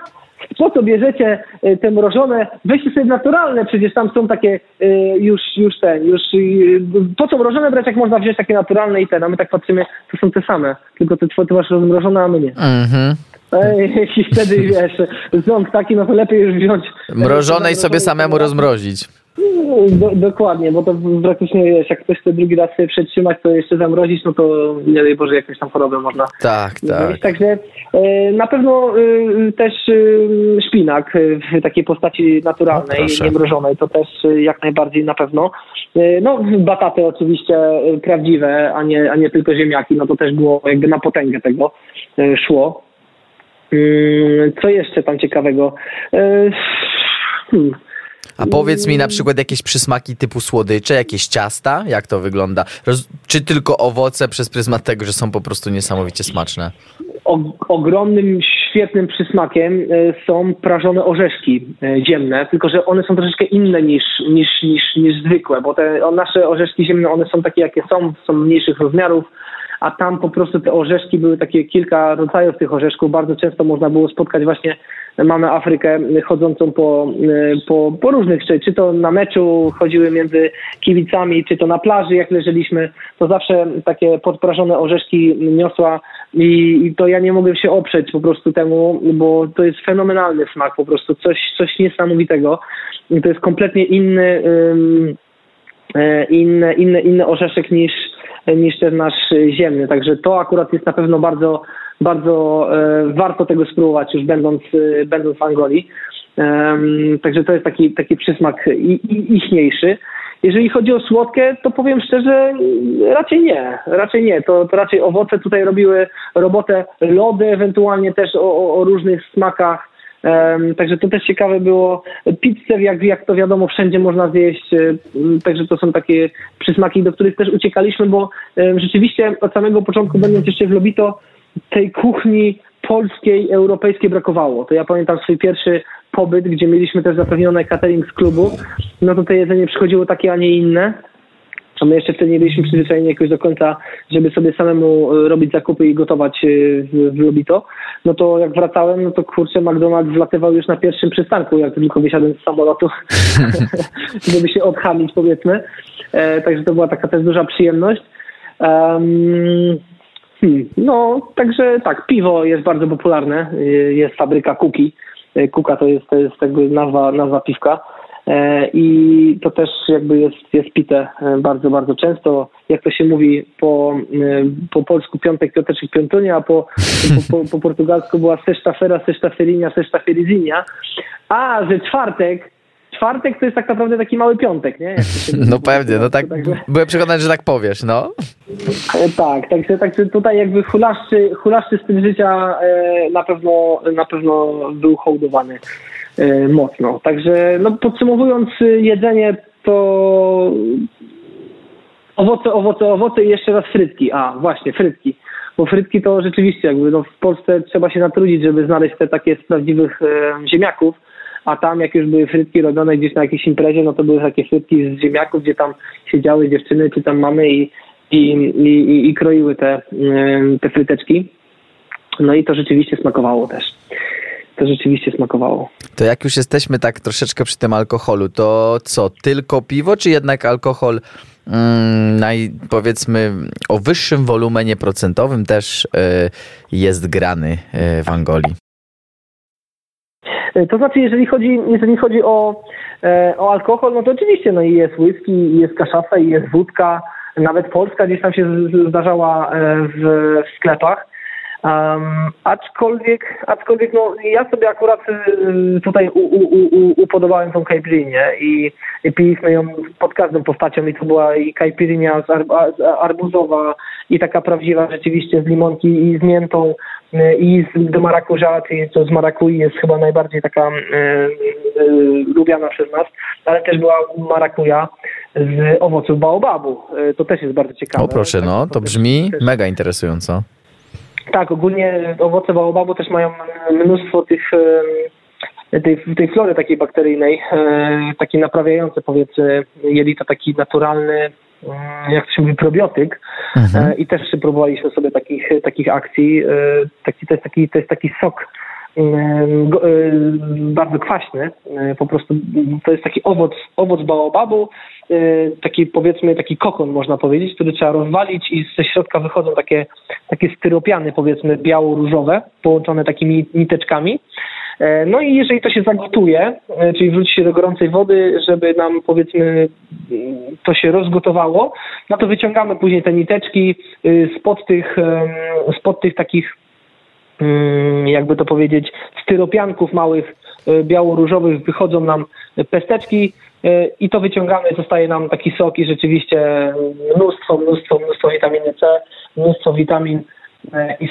S2: po co bierzecie e, te mrożone? Weźcie sobie naturalne, przecież tam są takie e, już, już te, już e, po co mrożone brać, jak można wziąć takie naturalne i te, a my tak patrzymy, to są te same, tylko ty, ty masz rozmrożone, a my nie. Mhm. I wtedy wiesz, ząb taki, no to lepiej już wziąć.
S1: Mrożone i sobie samemu rozmrozić.
S2: Do, dokładnie, bo to praktycznie wiesz, jak ktoś chce drugi raz sobie przetrzymać, to jeszcze zamrozić, no to nie daj Boże, jakąś tam chorobę można
S1: tak, tak.
S2: Także e, na pewno e, też e, szpinak w takiej postaci naturalnej, no niemrożonej, to też jak najbardziej na pewno. No bataty oczywiście prawdziwe, a nie, a nie tylko ziemniaki, no to też było jakby na potęgę tego szło. Co jeszcze tam ciekawego?
S1: Hmm. A powiedz mi na przykład jakieś przysmaki typu słodycze, jakieś ciasta, jak to wygląda? Roz, czy tylko owoce przez pryzmat tego, że są po prostu niesamowicie smaczne?
S2: O, ogromnym, świetnym przysmakiem e, są prażone orzeszki e, ziemne, tylko że one są troszeczkę inne niż, niż, niż, niż zwykłe, bo te nasze orzeszki ziemne, one są takie jakie są, są mniejszych rozmiarów, a tam po prostu te orzeszki były takie kilka rodzajów tych orzeszków. Bardzo często można było spotkać właśnie mamy Afrykę chodzącą po, po, po różnych, czy, czy to na meczu chodziły między kibicami, czy to na plaży, jak leżeliśmy, to zawsze takie podprażone orzeszki niosła i, i to ja nie mogłem się oprzeć po prostu temu, bo to jest fenomenalny smak, po prostu coś, coś niesamowitego. To jest kompletnie inny, um, inny, inny, inny orzeszek niż, niż ten nasz ziemny. Także to akurat jest na pewno bardzo, bardzo e, warto tego spróbować już będąc, e, będąc w Angolii. Także to jest taki, taki przysmak ichniejszy. Jeżeli chodzi o słodkie, to powiem szczerze, raczej nie. Raczej nie. To, to raczej owoce tutaj robiły robotę, lody ewentualnie też o, o, o różnych smakach. Także to też ciekawe było. Pizzę, jak, jak to wiadomo, wszędzie można zjeść. Um, także to są takie przysmaki, do których też uciekaliśmy, bo rzeczywiście od samego początku, będąc jeszcze w Lobito, tej kuchni polskiej, europejskiej brakowało. To ja pamiętam swój pierwszy pobyt, gdzie mieliśmy też zapewnione catering z klubu, no to to jedzenie przychodziło takie, a nie inne. A my jeszcze wtedy nie byliśmy przyzwyczajeni jakoś do końca, żeby sobie samemu e, robić zakupy i gotować e, w, Lubito. No to jak wracałem, no to kurczę, McDonald's wlatywał już na pierwszym przystanku, jak tylko wysiadłem z samolotu, żeby się odchamić powiedzmy. E, także to była taka też duża przyjemność. Um, Hmm, no, także tak, piwo jest bardzo popularne. Y, jest fabryka Kuki. Kuka to jest, to jest jakby nazwa, nazwa piwka. E, I to też jakby jest, jest pite e, bardzo, bardzo często. Jak to się mówi po, e, po polsku piątek, piąteczek, piątunia, a po, po, po, po portugalsku była sexta fera, sexta ferinia, sexta ferizinia. A, że czwartek, czwartek to jest tak naprawdę taki mały piątek, nie?
S1: No pewnie, no tak, byłem przekonany, że tak powiesz, no.
S2: Tak, także, także tutaj jakby hulaszczy, hulaszczy styl życia na pewno, na pewno był hołdowany. E, mocno. Także no, podsumowując y, jedzenie, to owoce, owoce, owoce i jeszcze raz frytki. A, właśnie, frytki. Bo frytki to rzeczywiście jakby no, w Polsce trzeba się natrudzić, żeby znaleźć te takie z prawdziwych e, ziemniaków, a tam jak już były frytki robione gdzieś na jakiejś imprezie, no to były takie frytki z ziemniaków, gdzie tam siedziały dziewczyny czy tam mamy i, i, i, i kroiły te, e, te fryteczki. No i to rzeczywiście smakowało też to rzeczywiście smakowało.
S1: To jak już jesteśmy tak troszeczkę przy tym alkoholu, to co, tylko piwo, czy jednak alkohol mm, naj, powiedzmy o wyższym wolumenie procentowym też y, jest grany y, w Angolii?
S2: To znaczy, jeżeli chodzi, jeżeli chodzi o, e, o alkohol, no to oczywiście no i jest whisky, jest kaszafa, i jest wódka, nawet polska gdzieś tam się zdarzała e, w, w sklepach. Um, aczkolwiek, aczkolwiek no, ja sobie akurat y, tutaj u, u, u, upodobałem tą kajpirinię i, i piliśmy ją pod każdą postacią i to była i kajpirinia z, ar, arbuzowa i taka prawdziwa rzeczywiście z limonki i z miętą y, i z, do marakuża, czyli to z marakui jest chyba najbardziej taka y, y, lubiana przez nas, ale też była marakuja z owoców baobabu. Y, to też jest bardzo ciekawe.
S1: O proszę, no, to brzmi mega interesująco.
S2: Tak, ogólnie owoce baobabu też mają mnóstwo tych tej, tej flory takiej bakteryjnej, e, taki naprawiający powiedzmy jelita, taki naturalny, mm, jak to się mówi, probiotyk mhm. E, i też próbowaliśmy sobie takich, takich akcji. E, taki, to, jest taki, to jest taki sok bardzo kwaśny, po prostu to jest taki owoc, owoc baobabu, taki powiedzmy taki kokon można powiedzieć, który trzeba rozwalić i ze środka wychodzą takie, takie styropiany powiedzmy biało-różowe, połączone takimi niteczkami. E, no i jeżeli to się zagotuje, e, czyli wrzuci się do gorącej wody, żeby nam powiedzmy to się rozgotowało, no to wyciągamy później te niteczki y, spod tych, spod tych takich Mm, jakby to powiedzieć, styropianków małych, e, biało-różowych wychodzą nam pesteczki i to wyciągamy, zostaje nam taki sok i rzeczywiście mnóstwo, mnóstwo, mnóstwo witaminy C, mnóstwo witamin e, i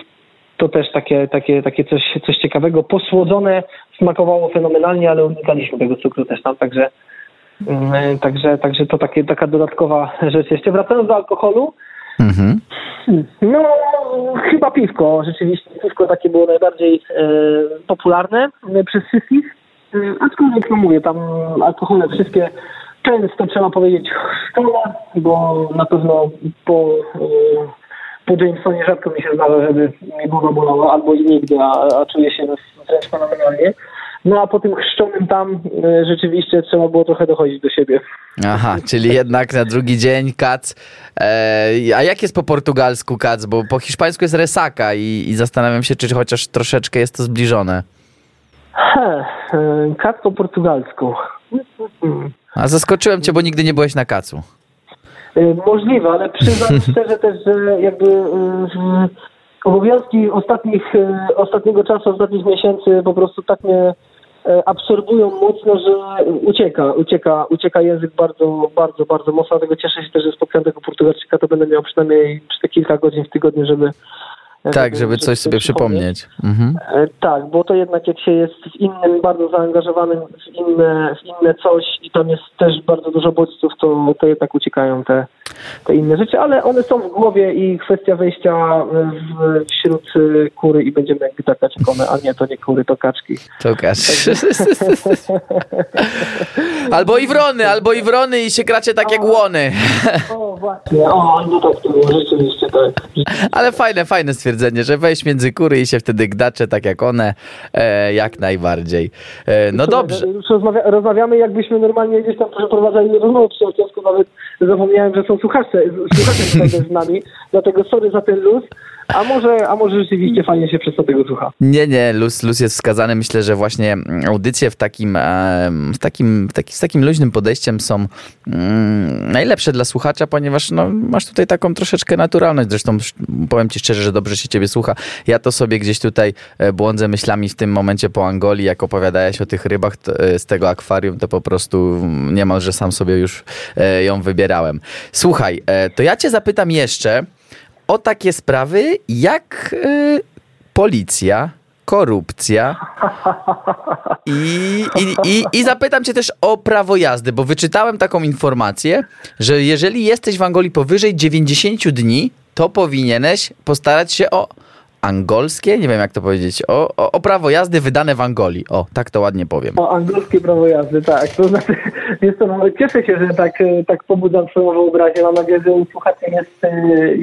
S2: to też takie, takie, takie coś, coś ciekawego. Posłodzone, smakowało fenomenalnie, ale unikaliśmy tego cukru też tam, także, mm, także, także to takie, taka dodatkowa rzecz. Jeszcze wracając do alkoholu, Mhm. No, chyba piwko, rzeczywiście. Piwko takie było najbardziej e, popularne e, przez wszystkich. E, aczkolwiek, no mówię, tam alkohole wszystkie często trzeba powiedzieć chrzczone, bo na pewno po, e, po Jamesonie rzadko mi się zdarza, żeby mi głowa bolała, albo i nigdy, a, a czuję się wręcz fenomenalnie. No a po tym chrzczonym tam e, rzeczywiście trzeba było trochę dochodzić do siebie.
S1: Aha, czyli jednak na drugi dzień kac. E, a jak jest po portugalsku kac? Bo po hiszpańsku jest resaka i, i zastanawiam się, czy chociaż troszeczkę jest to zbliżone.
S2: He, e, kac po portugalsku.
S1: A zaskoczyłem cię, bo nigdy nie byłeś na kacu.
S2: E, możliwe, ale przyznam szczerze też, że jakby obowiązki ostatnich, ostatniego czasu, ostatnich miesięcy po prostu tak mnie E, absorbują mocno, że ucieka, ucieka, ucieka język bardzo, bardzo, bardzo mocno. Dlatego cieszę się też, że spotkałem tego Portugalczyka, to będę miał przynajmniej te kilka godzin w tygodniu, żeby
S1: tak, żeby coś sobie przypomnieć.
S2: Mhm. E, tak, bo to jednak jak się jest w innym, bardzo zaangażowanym w inne, w inne coś i tam jest też bardzo dużo bodźców, to, to jednak uciekają te, te inne rzeczy, ale one są w głowie i kwestia wejścia w, wśród y, kury i będziemy jakby takać one, a nie, to nie kury, to kaczki.
S1: To kaczki. albo i wrony, albo i wrony i się kracie tak jak łony.
S2: o, właśnie, o, albo tak rzeczywiście tak.
S1: Ale fajne, fajne stwierdzenie, że wejść między kury i się wtedy gdacze tak jak one, e, jak najbardziej. E, no dobrze.
S2: Rozmawia, rozmawiamy jakbyśmy normalnie gdzieś tam przeprowadzali rozmowę przyjacielską, nawet zapomniałem, że są słuchacze, słuchacze z nami, dlatego sorry za ten luz, A może, a może rzeczywiście fajnie się przez to tego słucha.
S1: Nie, nie, luz, luz jest wskazany. Myślę, że właśnie audycje w takim, w takim, w taki, z takim luźnym podejściem są mm, najlepsze dla słuchacza, ponieważ no, masz tutaj taką troszeczkę naturalność. Zresztą powiem ci szczerze, że dobrze się ciebie słucha. Ja to sobie gdzieś tutaj e, błądzę myślami w tym momencie po Angolii, jak opowiadałeś o tych rybach to, e, z tego akwarium, to po prostu niemalże sam sobie już e, ją wybierałem. Słuchaj, to ja cię zapytam jeszcze, o takie sprawy jak y, policja, korupcja. I, i, i, I zapytam cię też o prawo jazdy, bo wyczytałem taką informację, że jeżeli jesteś w Angolii powyżej 90 dni, to powinieneś postarać się o angolskie, nie wiem jak to powiedzieć, o, o, o, prawo jazdy wydane w Angolii. O, tak to ładnie powiem.
S2: O angolskie prawo jazdy, tak. To znaczy, jest to, no, cieszę się, że tak, tak pobudzam swoją wyobraźnię. Mam nadzieję, że u słuchaczy jest,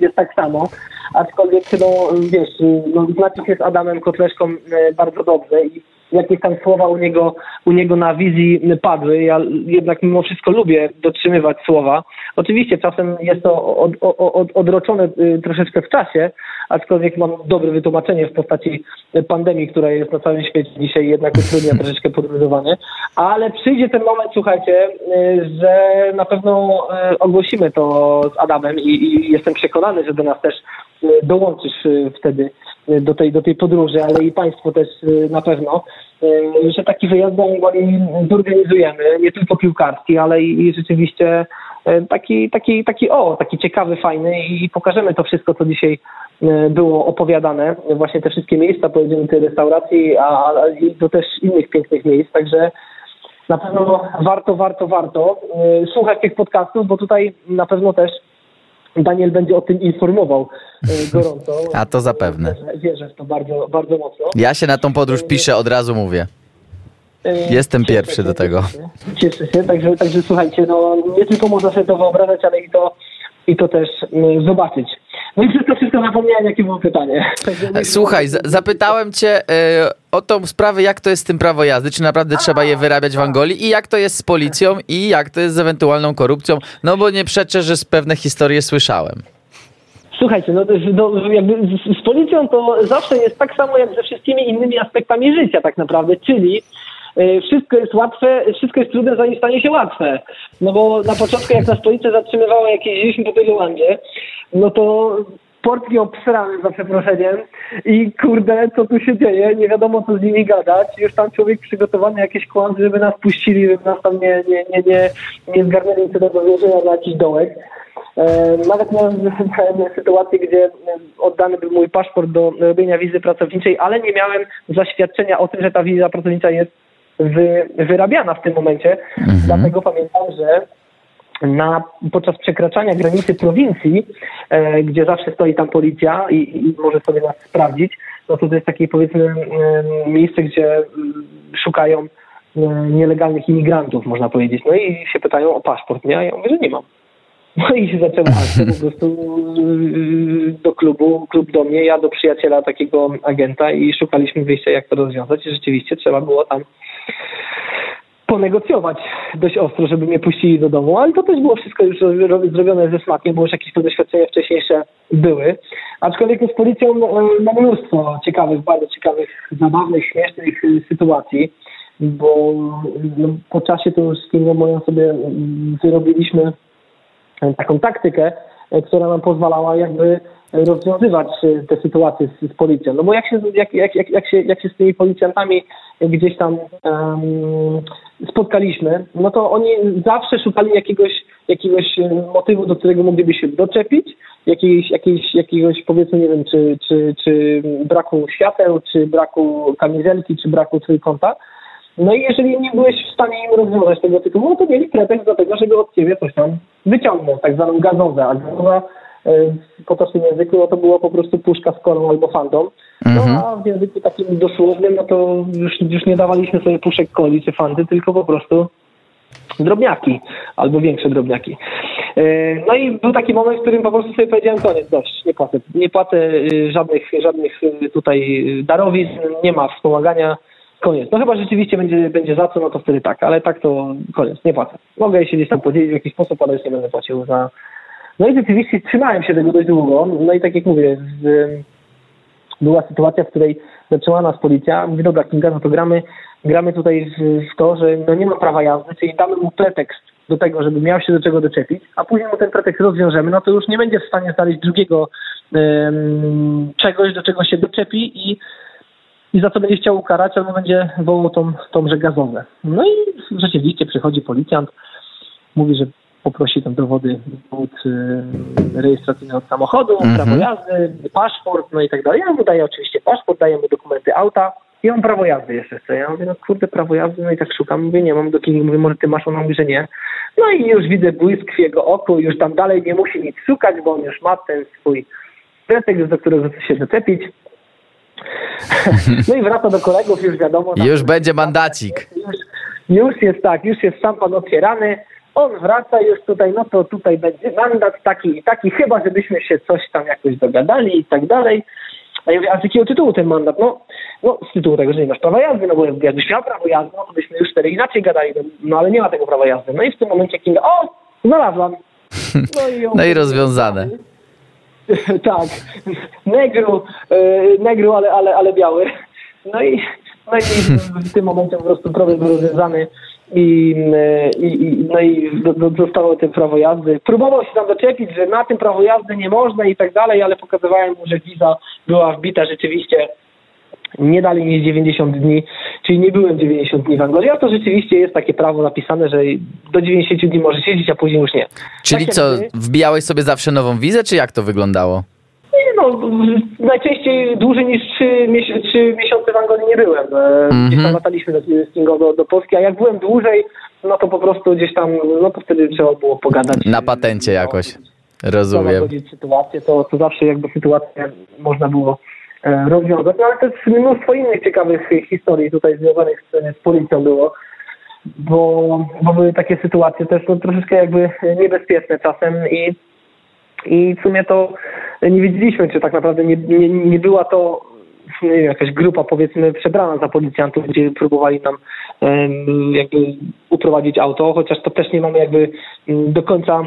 S2: jest tak samo. Aczkolwiek, no wiesz, no, znaczy się z Adamem Kotleszką e, bardzo dobrze i jakieś tam słowa u niego, u niego na wizji padły. Ja jednak mimo wszystko lubię dotrzymywać słowa. Oczywiście czasem jest to od, od, odroczone y, troszeczkę w czasie, aczkolwiek mam dobre wytłumaczenie w postaci pandemii, która jest na całym świecie dzisiaj jednak utrudnia troszeczkę podróżowanie. Ale przyjdzie ten moment, słuchajcie, y, że na pewno y, ogłosimy to z Adamem i, i jestem przekonany, że do nas też dołączysz wtedy do tej, do tej podróży, ale i Państwo też y, na pewno, y, że taki wyjazd do Angolii zorganizujemy, nie tylko piłkarski, ale i, rzeczywiście y, taki, taki, taki, o, taki ciekawy, fajny i pokażemy to wszystko, co dzisiaj było opowiadane, właśnie te wszystkie miejsca, pojedziemy tej restauracji, a, a do też innych pięknych miejsc, także na pewno warto, warto, warto słuchać tych podcastów, bo tutaj na pewno też Daniel będzie o tym informował e, gorąco.
S1: A to zapewne.
S2: Wierzę w to bardzo, bardzo mocno.
S1: Ja się na tą podróż piszę, od razu mówię. E, Jestem cieszę pierwszy się, do tego.
S2: Cieszę się, także, także słuchajcie, no nie tylko można sobie to wyobrażać, ale i to, i to też mm, zobaczyć. No i przez to wszystko zapomniałem, jakie było pytanie.
S1: Słuchaj, zapytałem cię y, o tą sprawę, jak to jest z tym prawo jazdy, czy naprawdę A, trzeba je wyrabiać w Angolii i jak to jest z policją i jak to jest z ewentualną korupcją, no bo nie przeczę, że z pewne historie słyszałem.
S2: Słuchajcie, no, no jakby z, z, policją to zawsze jest tak samo jak ze wszystkimi innymi aspektami życia tak naprawdę, czyli y, wszystko jest łatwe, wszystko jest trudne zanim stanie się łatwe. No bo na początku jak nas policja zatrzymywała, jak jeździliśmy po Pelulandzie, no to portki obsrane za przeproszeniem i kurde, co tu się dzieje, nie wiadomo co z nimi gadać, już tam człowiek przygotowany jakieś kłamstwo, żeby nas puścili, żeby nas tam nie, nie, nie, nie, nie zgarnęli co do więzienia na jakiś dołek. E, nawet miałem, miałem sytuację, gdzie oddany był mój paszport do robienia wizy pracowniczej, ale nie miałem zaświadczenia o tym, że ta wiza pracownicza jest wy, wyrabiana w tym momencie. Mhm. Dlatego pamiętam, że na, podczas przekraczania granicy prowincji, e, gdzie zawsze stoi tam policja i, i, może sobie nas sprawdzić, no to to jest takie powiedzmy e, miejsce, gdzie mm, szukają e, nielegalnych imigrantów, można powiedzieć. No i się pytają o paszport, nie? A ja mówię, że nie mam. No i się zaczęła akcja po prostu e, do klubu, klub do mnie, ja do przyjaciela takiego agenta i szukaliśmy wyjścia, jak to rozwiązać i rzeczywiście trzeba było tam ponegocjować dość ostro, żeby mnie puścili do domu, ale to też było wszystko już zrobione ze smakiem, bo już jakieś doświadczenia wcześniejsze były. Aczkolwiek z policją mam mnóstwo ciekawych, bardzo ciekawych, zabawnych, śmiesznych y, sytuacji, bo no, po czasie to już z firmą moją sobie wyrobiliśmy taką taktykę, która nam pozwalała jakby rozwiązywać y, te sytuacje z, z policją. No bo jak się, jak, jak, jak, jak, się, jak się z tymi policjantami gdzieś tam um, spotkaliśmy, no to oni zawsze szukali jakiegoś, jakiegoś e, motywu, do którego mogliby się doczepić, jakiejś, jakiejś, jakiegoś powiedzmy, nie wiem, czy, czy, czy braku świateł, czy braku kamizelki, czy braku trójkąta. No i jeżeli nie byłeś w stanie im rozwiązać tego tytułu, no to mieli pretekst do tego, żeby od ciebie coś tam wyciągnąć, tak zwaną gazowę. A gazowa w potocznym języku, no to było po prostu puszka z kolą albo fandą. No mhm. a w języku takim dosłownym, no to już, już nie dawaliśmy sobie puszek coli czy fanty, tylko po prostu drobniaki albo większe drobniaki. E, no i był taki moment, w którym po prostu sobie powiedziałem koniec, dość, nie płacę. Nie płacę e, żadnych, żadnych tutaj darowizn, nie ma wspomagania, koniec. No chyba rzeczywiście będzie, będzie za co, no to wtedy tak, ale tak to koniec, nie płacę. Mogę się gdzieś tam podzielić w jakiś sposób, ale już nie będę płacił za, no i rzeczywiście trzymałem się tego dość długo. No i tak jak mówię, z, była sytuacja, w której zaczęła nas policja, mówi, dobra Kinga, no to gramy, gramy tutaj w, w to, że no nie ma prawa jazdy, czyli damy mu pretekst do tego, żeby miał się do czego doczepić, a później mu ten pretekst rozwiążemy, no to już nie będzie w stanie znaleźć drugiego czegoś, do czego się doczepi i, i za co będzie chciał ukarać, albo będzie wołał tą, tą gazowe. No i rzeczywiście przychodzi policjant, mówi, że poprosi tam dowody, dowód y, rejestracyjny od samochodu, -hmm. prawo jazdy, paszport, no i tak dalej. Ja mu daję oczywiście paszport, daję mu dokumenty auta i on prawo jazdy jeszcze chce. Ja mówię, no kurde, prawo jazdy, no i tak szukam, mówię, nie mam do kim, mówię, może ty masz, on mówi, że nie. No i już widzę błysk w jego oku, już tam dalej nie musi nic szukać, bo on już ma ten swój pretekst, do którego chce się doczepić. No i wraca do kolegów, już wiadomo.
S1: Już będzie mandacik.
S2: Już, już jest tak, już jest szampan otwierany, on wraca już tutaj, no to tutaj będzie mandat taki i taki, chyba żebyśmy się coś tam jakoś dogadali i tak dalej. A ja mówię, a z jakiego tytułu ten mandat? No, no z tytułu tego, że nie masz prawa jazdy, no bo jakbyś miał prawo jazdy, no to byśmy już wtedy inaczej gadali, no, no ale nie ma tego prawa jazdy. No i w tym momencie Kinga, o, znalazłam.
S1: No i, no i rozwiązane.
S2: tak, negru, e, negru, ale, ale, ale biały. No i, no i w tym momencie po prostu problem był rozwiązany i, i, no i dostało tym prawo jazdy. Próbował się tam doczepić, że na tym prawo jazdy nie można i tak dalej, ale pokazywałem mu, że wiza była wbita rzeczywiście nie dalej niż 90 dni, czyli nie byłem 90 dni w Angolii, a to rzeczywiście jest takie prawo napisane, że do 90 dni może siedzieć, a później już nie.
S1: Czyli tak co, wbijałeś sobie zawsze nową wizę, czy jak to wyglądało?
S2: No, najczęściej dłużej niż 3, miesiące w Anglii nie byłem. Mm -hmm. Gdzieś tam lataliśmy do, do, do Polski, a jak byłem dłużej, no to po prostu gdzieś tam, no to wtedy trzeba było pogadać.
S1: Na patencie jakoś. Rozumiem.
S2: sytuację, to, to zawsze jakby sytuację można było e, rozwiązać. No ale też mnóstwo innych ciekawych historii tutaj związanych z, z policją było. Bo, bo były takie sytuacje też no, troszeczkę jakby niebezpieczne czasem i i w sumie to nie wiedzieliśmy, czy tak naprawdę nie, nie, nie była to nie jakaś grupa powiedzmy przebrana za policjantów, gdzie próbowali nam jakby uprowadzić auto, chociaż to też nie mamy jakby do końca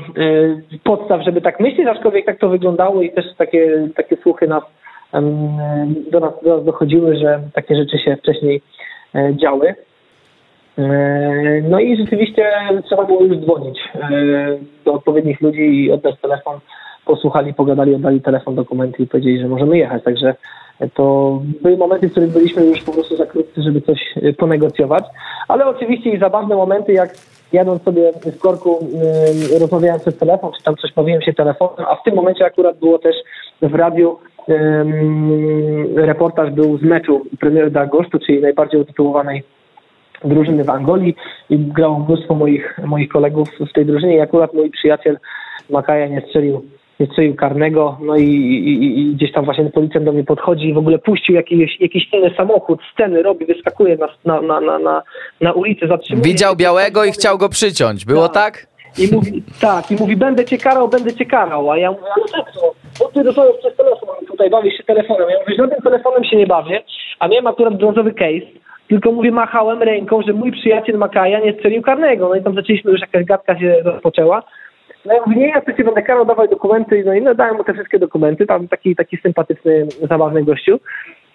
S2: podstaw, żeby tak myśleć, aczkolwiek tak to wyglądało i też takie, takie słuchy nas, do, nas, do nas dochodziły, że takie rzeczy się wcześniej e, działy. E, no i rzeczywiście trzeba było już dzwonić e, do odpowiednich ludzi i oddać telefon posłuchali, pogadali, oddali telefon, dokumenty i powiedzieli, że możemy jechać. Także to były momenty, w których byliśmy już po prostu za krótcy, żeby coś e, ponegocjować. Ale oczywiście i zabawne momenty, jak jadąc sobie w korku, yy, rozmawiałem przez telefon, czy tam coś mówiłem się telefonem, a w tym momencie akurat było też w radiu yy, reportaż był z meczu Premier Dagosztu, czyli najbardziej utytułowanej drużyny w Angolii i grało mnóstwo moich, moich kolegów w tej drużynie i akurat mój przyjaciel Makaja nie strzelił nie strzelił karnego, no i, i, i, gdzieś tam właśnie policjant do mnie podchodzi i w ogóle puścił jakiś, jakiś inny samochód, sceny robi, wyskakuje na, na, na, na, na ulicę, zatrzymuje.
S1: Widział białego i chciał go przyciąć, było tak? tak?
S2: I mówi, tak, i mówi, będę cię karał, będę cię karał, a ja mówię, no tak to, bo ty dostajesz przez telefon, tutaj bawisz się telefonem. Ja mówię, żadnym telefonem się nie bawię, a miałem akurat brązowy case, tylko mówię, machałem ręką, że mój przyjaciel Makaja nie strzelił karnego. No i tam zaczęliśmy już jakaś gadka się rozpoczęła. No ja mówię, nie, ja chcę będę karał, dawaj dokumenty. No i no, dałem mu te wszystkie dokumenty, tam taki, taki sympatyczny, zabawny gościu.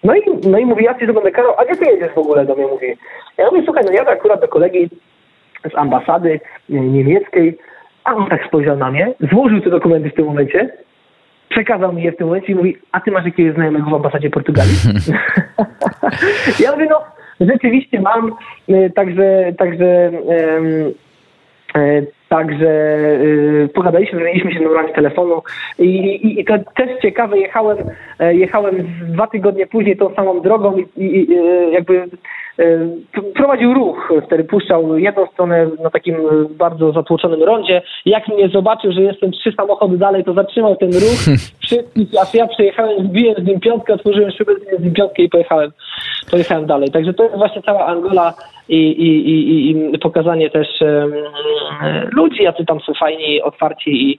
S2: No i, no i mówi, ja ci to będę karał, a gdzie ty jedziesz w ogóle do mnie, mówi. Ja mówię, słuchaj, no jadę akurat do kolegi z ambasady niemieckiej, a on tak spojrzał na mnie, złożył te dokumenty w tym momencie, przekazał mi je w tym momencie i mówi, a ty masz jakiegoś znajomego w ambasadzie Portugalii? ja mówię, no rzeczywiście mam, y, także, także um, Także yy, pogadaliśmy, wymieniliśmy się numerami telefonu i, i, i to też ciekawe, jechałem, e, jechałem dwa tygodnie później tą samą drogą i, i e, jakby e, prowadził ruch, wtedy puszczał jedną stronę na takim bardzo zatłoczonym rondzie. Jak mnie zobaczył, że jestem trzy samochody dalej, to zatrzymał ten ruch. Wszystkich, a ja przejechałem, zbiłem z nim piątkę, otworzyłem szybę, z nim piątkę i pojechałem, pojechałem dalej. Także to jest właśnie cała Angola i, i, i, i pokazanie też um, ludzi, jacy tam są fajni, otwarci i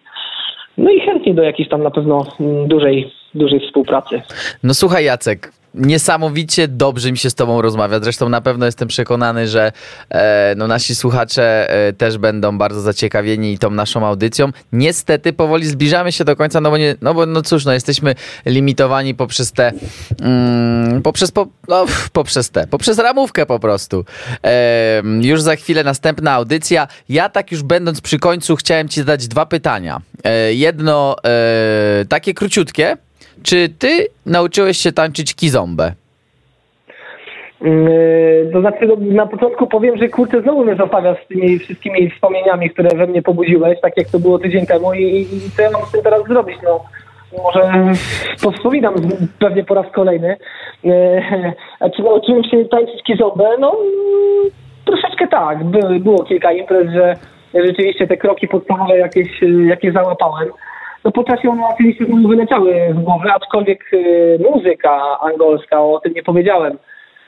S2: no i chętni do jakiejś tam na pewno dużej, dużej współpracy.
S1: No słuchaj Jacek, niesamowicie dobrze mi się z tobą rozmawia. Zresztą na pewno jestem przekonany, że e, no, nasi słuchacze e, też będą bardzo zaciekawieni tą naszą audycją. Niestety powoli zbliżamy się do końca, no bo, nie, no, bo no cóż, no, jesteśmy limitowani poprzez te, mm, poprzez, po, no, poprzez te, poprzez ramówkę po prostu. E, już za chwilę następna audycja. Ja tak już będąc przy końcu chciałem ci zadać dwa pytania. E, jedno e, takie króciutkie. Czy ty nauczyłeś się tańczyć kizombę?
S2: Yy, To znaczy, no, na początku powiem, że kurczę, znowu mnie zostawiasz z tymi wszystkimi wspomnieniami, które we mnie pobudziłeś, tak jak to było tydzień temu i, i co ja mam z tym teraz zrobić, no. Może powspominam z- pewnie po raz kolejny. Yy, A czy nauczyłem się tańczyć kizobę? No, mm, troszeczkę tak. Było kilka imprez, że rzeczywiście te kroki podstawowe jakieś, jakieś załapałem. No po czasie one oczywiście znowu wyleciały z głowy, aczkolwiek yy, muzyka angolska, o tym nie powiedziałem,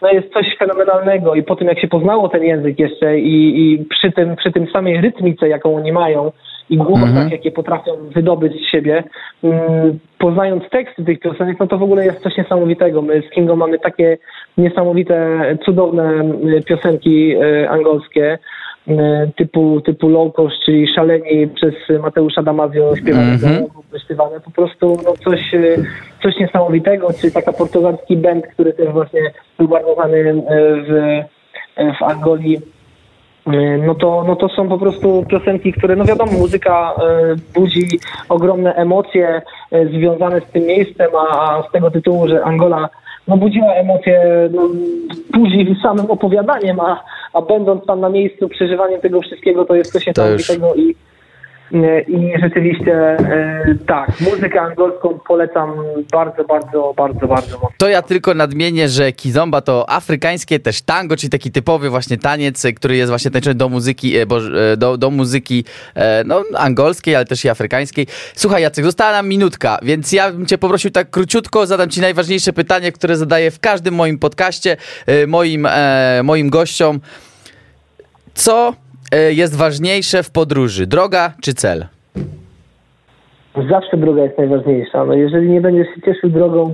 S2: no jest coś fenomenalnego i po tym jak się poznało ten język jeszcze i, i przy tym przy tym samej rytmice, jaką oni mają i głosach,
S1: Mhm.
S2: jakie potrafią wydobyć z siebie, mm, poznając teksty tych piosenek, no to w ogóle jest coś niesamowitego. My z Kingo mamy takie niesamowite, cudowne y, piosenki y, angolskie, y, typu, typu Low Cost, czyli Szaleni przez Mateusza Damazio śpiewane,
S1: Mhm.
S2: śpiewane po prostu no, coś, y, coś niesamowitego, czy taka portugalski band, który też właśnie był bardzo znany y, w, w Angolii. No to, no to są po prostu piosenki, które, no wiadomo, muzyka budzi ogromne emocje związane z tym miejscem, a z tego tytułu, że Angola no, budziła emocje no, budzi samym opowiadaniem, a, a będąc tam na miejscu, przeżywaniem tego wszystkiego, to jest coś niesamowitego i i rzeczywiście y, tak, muzykę angolską polecam bardzo, bardzo, bardzo, bardzo mocno.
S1: To ja tylko nadmienię, że kizomba to afrykańskie też tango, czyli taki typowy właśnie taniec, e, który jest właśnie tańczony do muzyki, e, e, do, do muzyki e, no, angolskiej, ale też i afrykańskiej. Słuchaj Jacek, została nam minutka, więc ja bym cię poprosił tak króciutko, zadam ci najważniejsze pytanie, które zadaję w każdym moim podcaście, e, moim, e, moim gościom. Co e, jest ważniejsze w podróży, droga czy cel?
S2: Zawsze droga jest najważniejsza. No, jeżeli nie będziesz się cieszył drogą,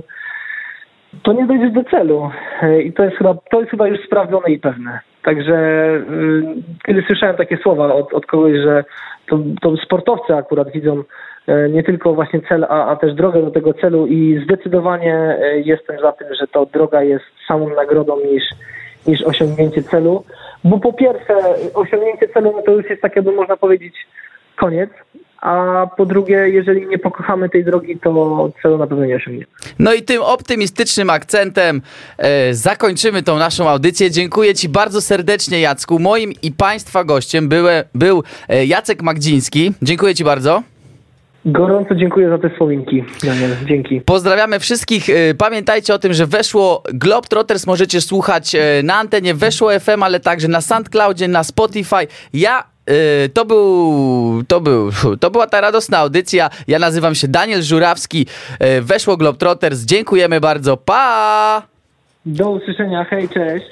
S2: to nie dojdziesz do celu. Y, I to jest chyba, to jest chyba już sprawdzone i pewne. Także y, kiedy słyszałem takie słowa od, od kogoś, że to, to sportowcy akurat widzą y, nie tylko właśnie cel, a, a też drogę do tego celu i zdecydowanie jestem za tym, że to droga jest samą nagrodą niż, niż osiągnięcie celu. Bo po pierwsze, osiągnięcie celu no to już jest takie, by można powiedzieć, koniec. A po drugie, jeżeli nie pokochamy tej drogi, to celu na pewno nie osiągniemy.
S1: No i tym optymistycznym akcentem e, zakończymy tą naszą audycję. Dziękuję Ci bardzo serdecznie, Jacku. Moim i Państwa gościem były, był e, Jacek Magdziński. Dziękuję Ci bardzo.
S2: Gorąco dziękuję za te słowinki, Daniel. Dzięki.
S1: Pozdrawiamy wszystkich. E, Pamiętajcie o tym, że weszło Globetrotters możecie słuchać e, na antenie Weszło FM, ale także na SoundCloudzie, na Spotify. Ja e, to był, to był, to była ta radosna audycja. Ja nazywam się Daniel Żurawski. Weszło Globetrotters. Dziękujemy bardzo. Pa!
S2: Do usłyszenia. Hej, cześć.